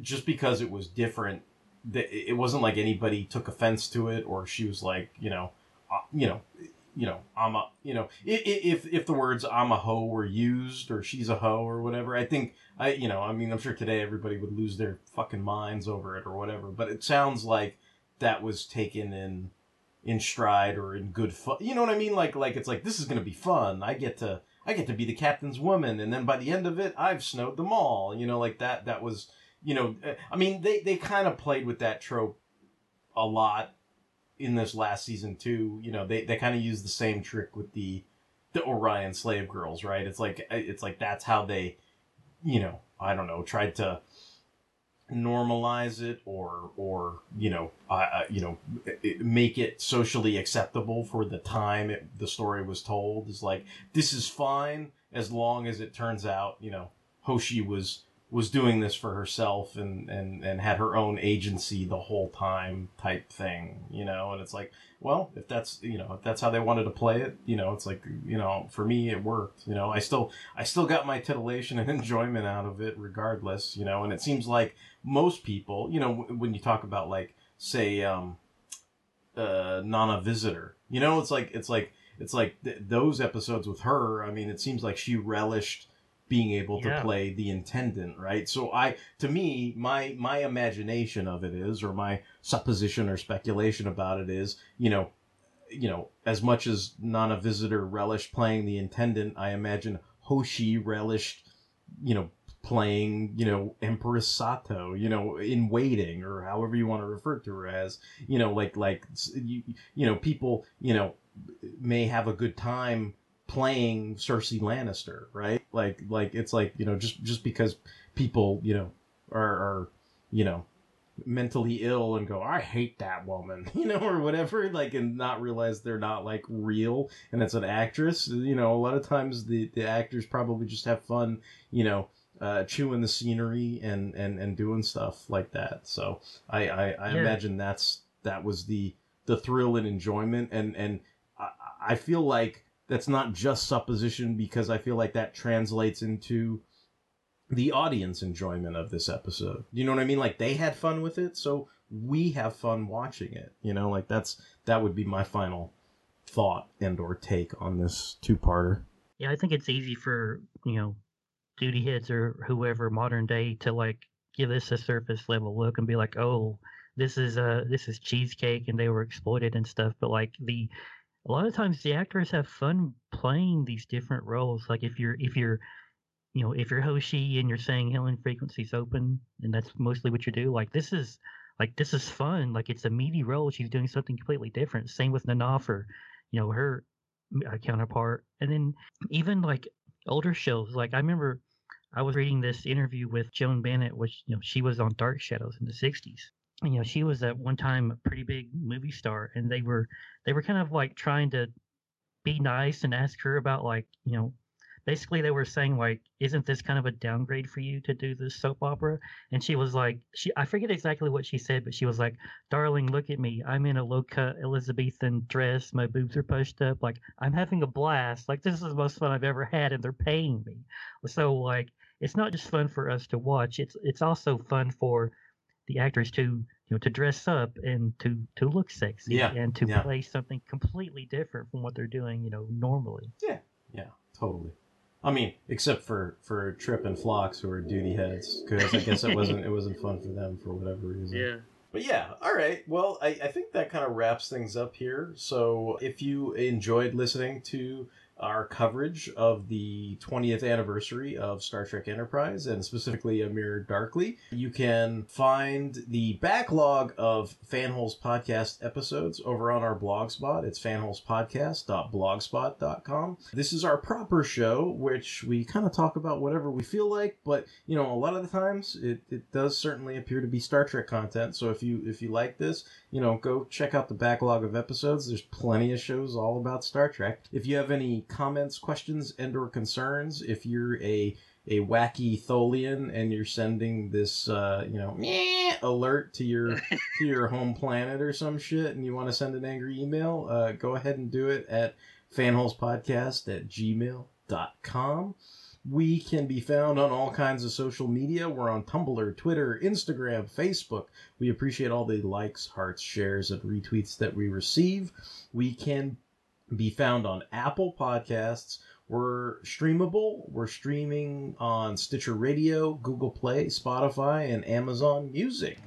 just because it was different it wasn't like anybody took offense to it or she was like, you know, you know, you know, I'm a, you know, if if the words "I'm a hoe" were used or "she's a hoe" or whatever, I think I, you know, I mean, I'm sure today everybody would lose their fucking minds over it or whatever. But it sounds like that was taken in in stride or in good fun. You know what I mean? Like like it's like this is gonna be fun. I get to I get to be the captain's woman, and then by the end of it, I've snowed them all. You know, like that. That was you know. uh, I mean, they they kind of played with that trope a lot in this last season too. You know, they they kind of use the same trick with the the Orion slave girls, right? It's like it's like that's how they, you know, I don't know, tried to normalize it or or you know uh, you know i- i- make it socially acceptable for the time it, the story was told is like this is fine as long as it turns out you know Hoshi was was doing this for herself and and and had her own agency the whole time type thing you know? And it's like well if that's you know if that's how they wanted to play it you know it's like you know for me it worked you know? I still i still got my titillation and enjoyment out of it regardless you know? And it seems like most people you know w- when you talk about like say um uh nana visitor you know it's like it's like it's like th- those episodes with her i mean it seems like she relished being able Yeah. to play the intendant right so i to me my my imagination of it is or my supposition or speculation about it is you know you know as much as nana visitor relished playing the intendant i imagine hoshi relished you know playing you know empress sato you know in waiting or however you want to refer to her as you know like like you, you know people you know may have a good time playing Cersei Lannister, right? Like like it's like, you know, just just because people, you know, are are, you know, mentally ill and go, I hate that woman, you know, or whatever, like and not realize they're not like real and it's an actress. You know, a lot of times the, the actors probably just have fun, you know, uh, chewing the scenery and, and, and doing stuff like that. So I, I, I Yeah. imagine that's that was the the thrill and enjoyment and and I, I feel like that's not just supposition because I feel like that translates into the audience enjoyment of this episode. You know what I mean? Like they had fun with it, so we have fun watching it. You know, like that's that would be my final thought and or take on this two-parter. Yeah, I think it's easy for, you know, duty heads or whoever modern day to like give this a surface level look and be like, "Oh, this is uh this is cheesecake and they were exploited and stuff." But like the a lot of times the actors have fun playing these different roles. Like if you're if you're you know, if you're Hoshi and you're saying hailing frequencies open, and that's mostly what you do, like this is like this is fun. Like it's a meaty role. She's doing something completely different. Same with Nana for, you know, her uh, counterpart. And then even like older shows, like I remember I was reading this interview with Joan Bennett, which you know she was on Dark Shadows in the '60s. You know, she was at one time a pretty big movie star, and they were they were kind of like trying to be nice and ask her about like you know basically they were saying like isn't this kind of a downgrade for you to do this soap opera? And she was like she i forget exactly what she said but she was like darling look at me. I'm in a low cut elizabethan dress. My boobs are pushed up. Like i'm having a blast. Like this is the most fun i've ever had and they're paying me. So like it's not just fun for us to watch. It's it's also fun for the actors to you know to dress up and to to look sexy Yeah, and to yeah. play something completely different from what they're doing you know normally Yeah, yeah, totally. I mean, except for for Trip and Phlox, who are duty heads, because I guess it wasn't it wasn't fun for them for whatever reason. yeah But yeah, all right. Well, I, I think that kind of wraps things up here. So if you enjoyed listening to our coverage of the 20th anniversary of Star Trek Enterprise and specifically A Mirror Darkly, you can find the backlog of Fanholes podcast episodes over on our blogspot. It's fanholespodcast.blogspot.com. This is our proper show, which we kind of talk about whatever we feel like, but you know, a lot of the times it, it does certainly appear to be Star Trek content. So if you if you like this, you know, go check out the backlog of episodes. There's plenty of shows all about Star Trek. If you have any comments, questions, and or concerns, if you're a a wacky Tholian and you're sending this uh, you know meh alert to your to your home planet or some shit and you want to send an angry email, uh, go ahead and do it at fanholespodcast at gmail.com. We can be found on all kinds of social media. We're on Tumblr, Twitter, Instagram, Facebook. We appreciate all the likes, hearts, shares, and retweets that we receive. We can be found on Apple Podcasts. We're streamable. We're streaming on Stitcher Radio, Google Play, Spotify, and Amazon Music.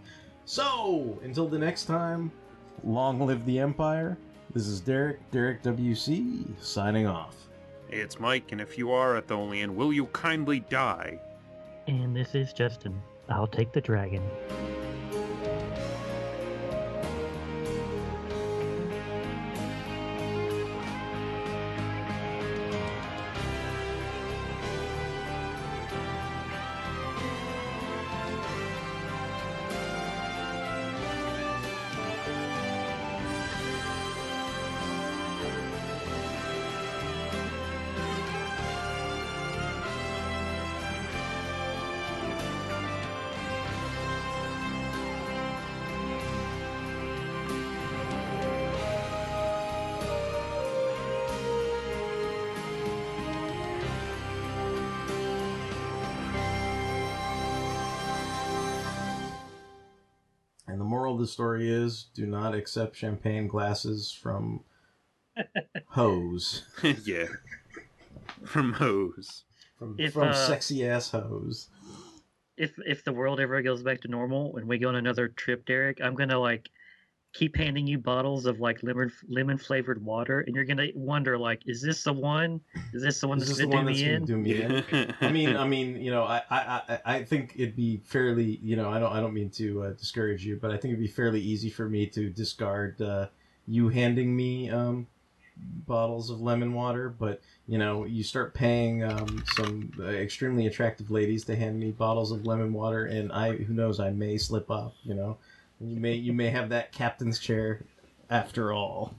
So, until the next time, long live the Empire. This is Derek, Derek WC, signing off. Hey, it's Mike, and if you are a Tholian, will you kindly die? And this is Justin. I'll take the dragon. The moral of the story is do not accept champagne glasses from hoes. yeah. From hose. From, If, from uh, sexy ass hoes. If if the world ever goes back to normal and we go on another trip, Derek, I'm gonna like keep handing you bottles of like lemon lemon flavored water, and you're gonna wonder like, is this the one? Is this the one Is that's gonna one do that's me gonna in? do me in? I mean, I mean, you know, I, I, I, I think it'd be fairly, you know, I don't, I don't mean to uh, discourage you, but I think it'd be fairly easy for me to discard uh, you handing me um, bottles of lemon water. But you know, you start paying um, some uh, extremely attractive ladies to hand me bottles of lemon water, and I, who knows, I may slip up. You know, you may, you may have that captain's chair after all.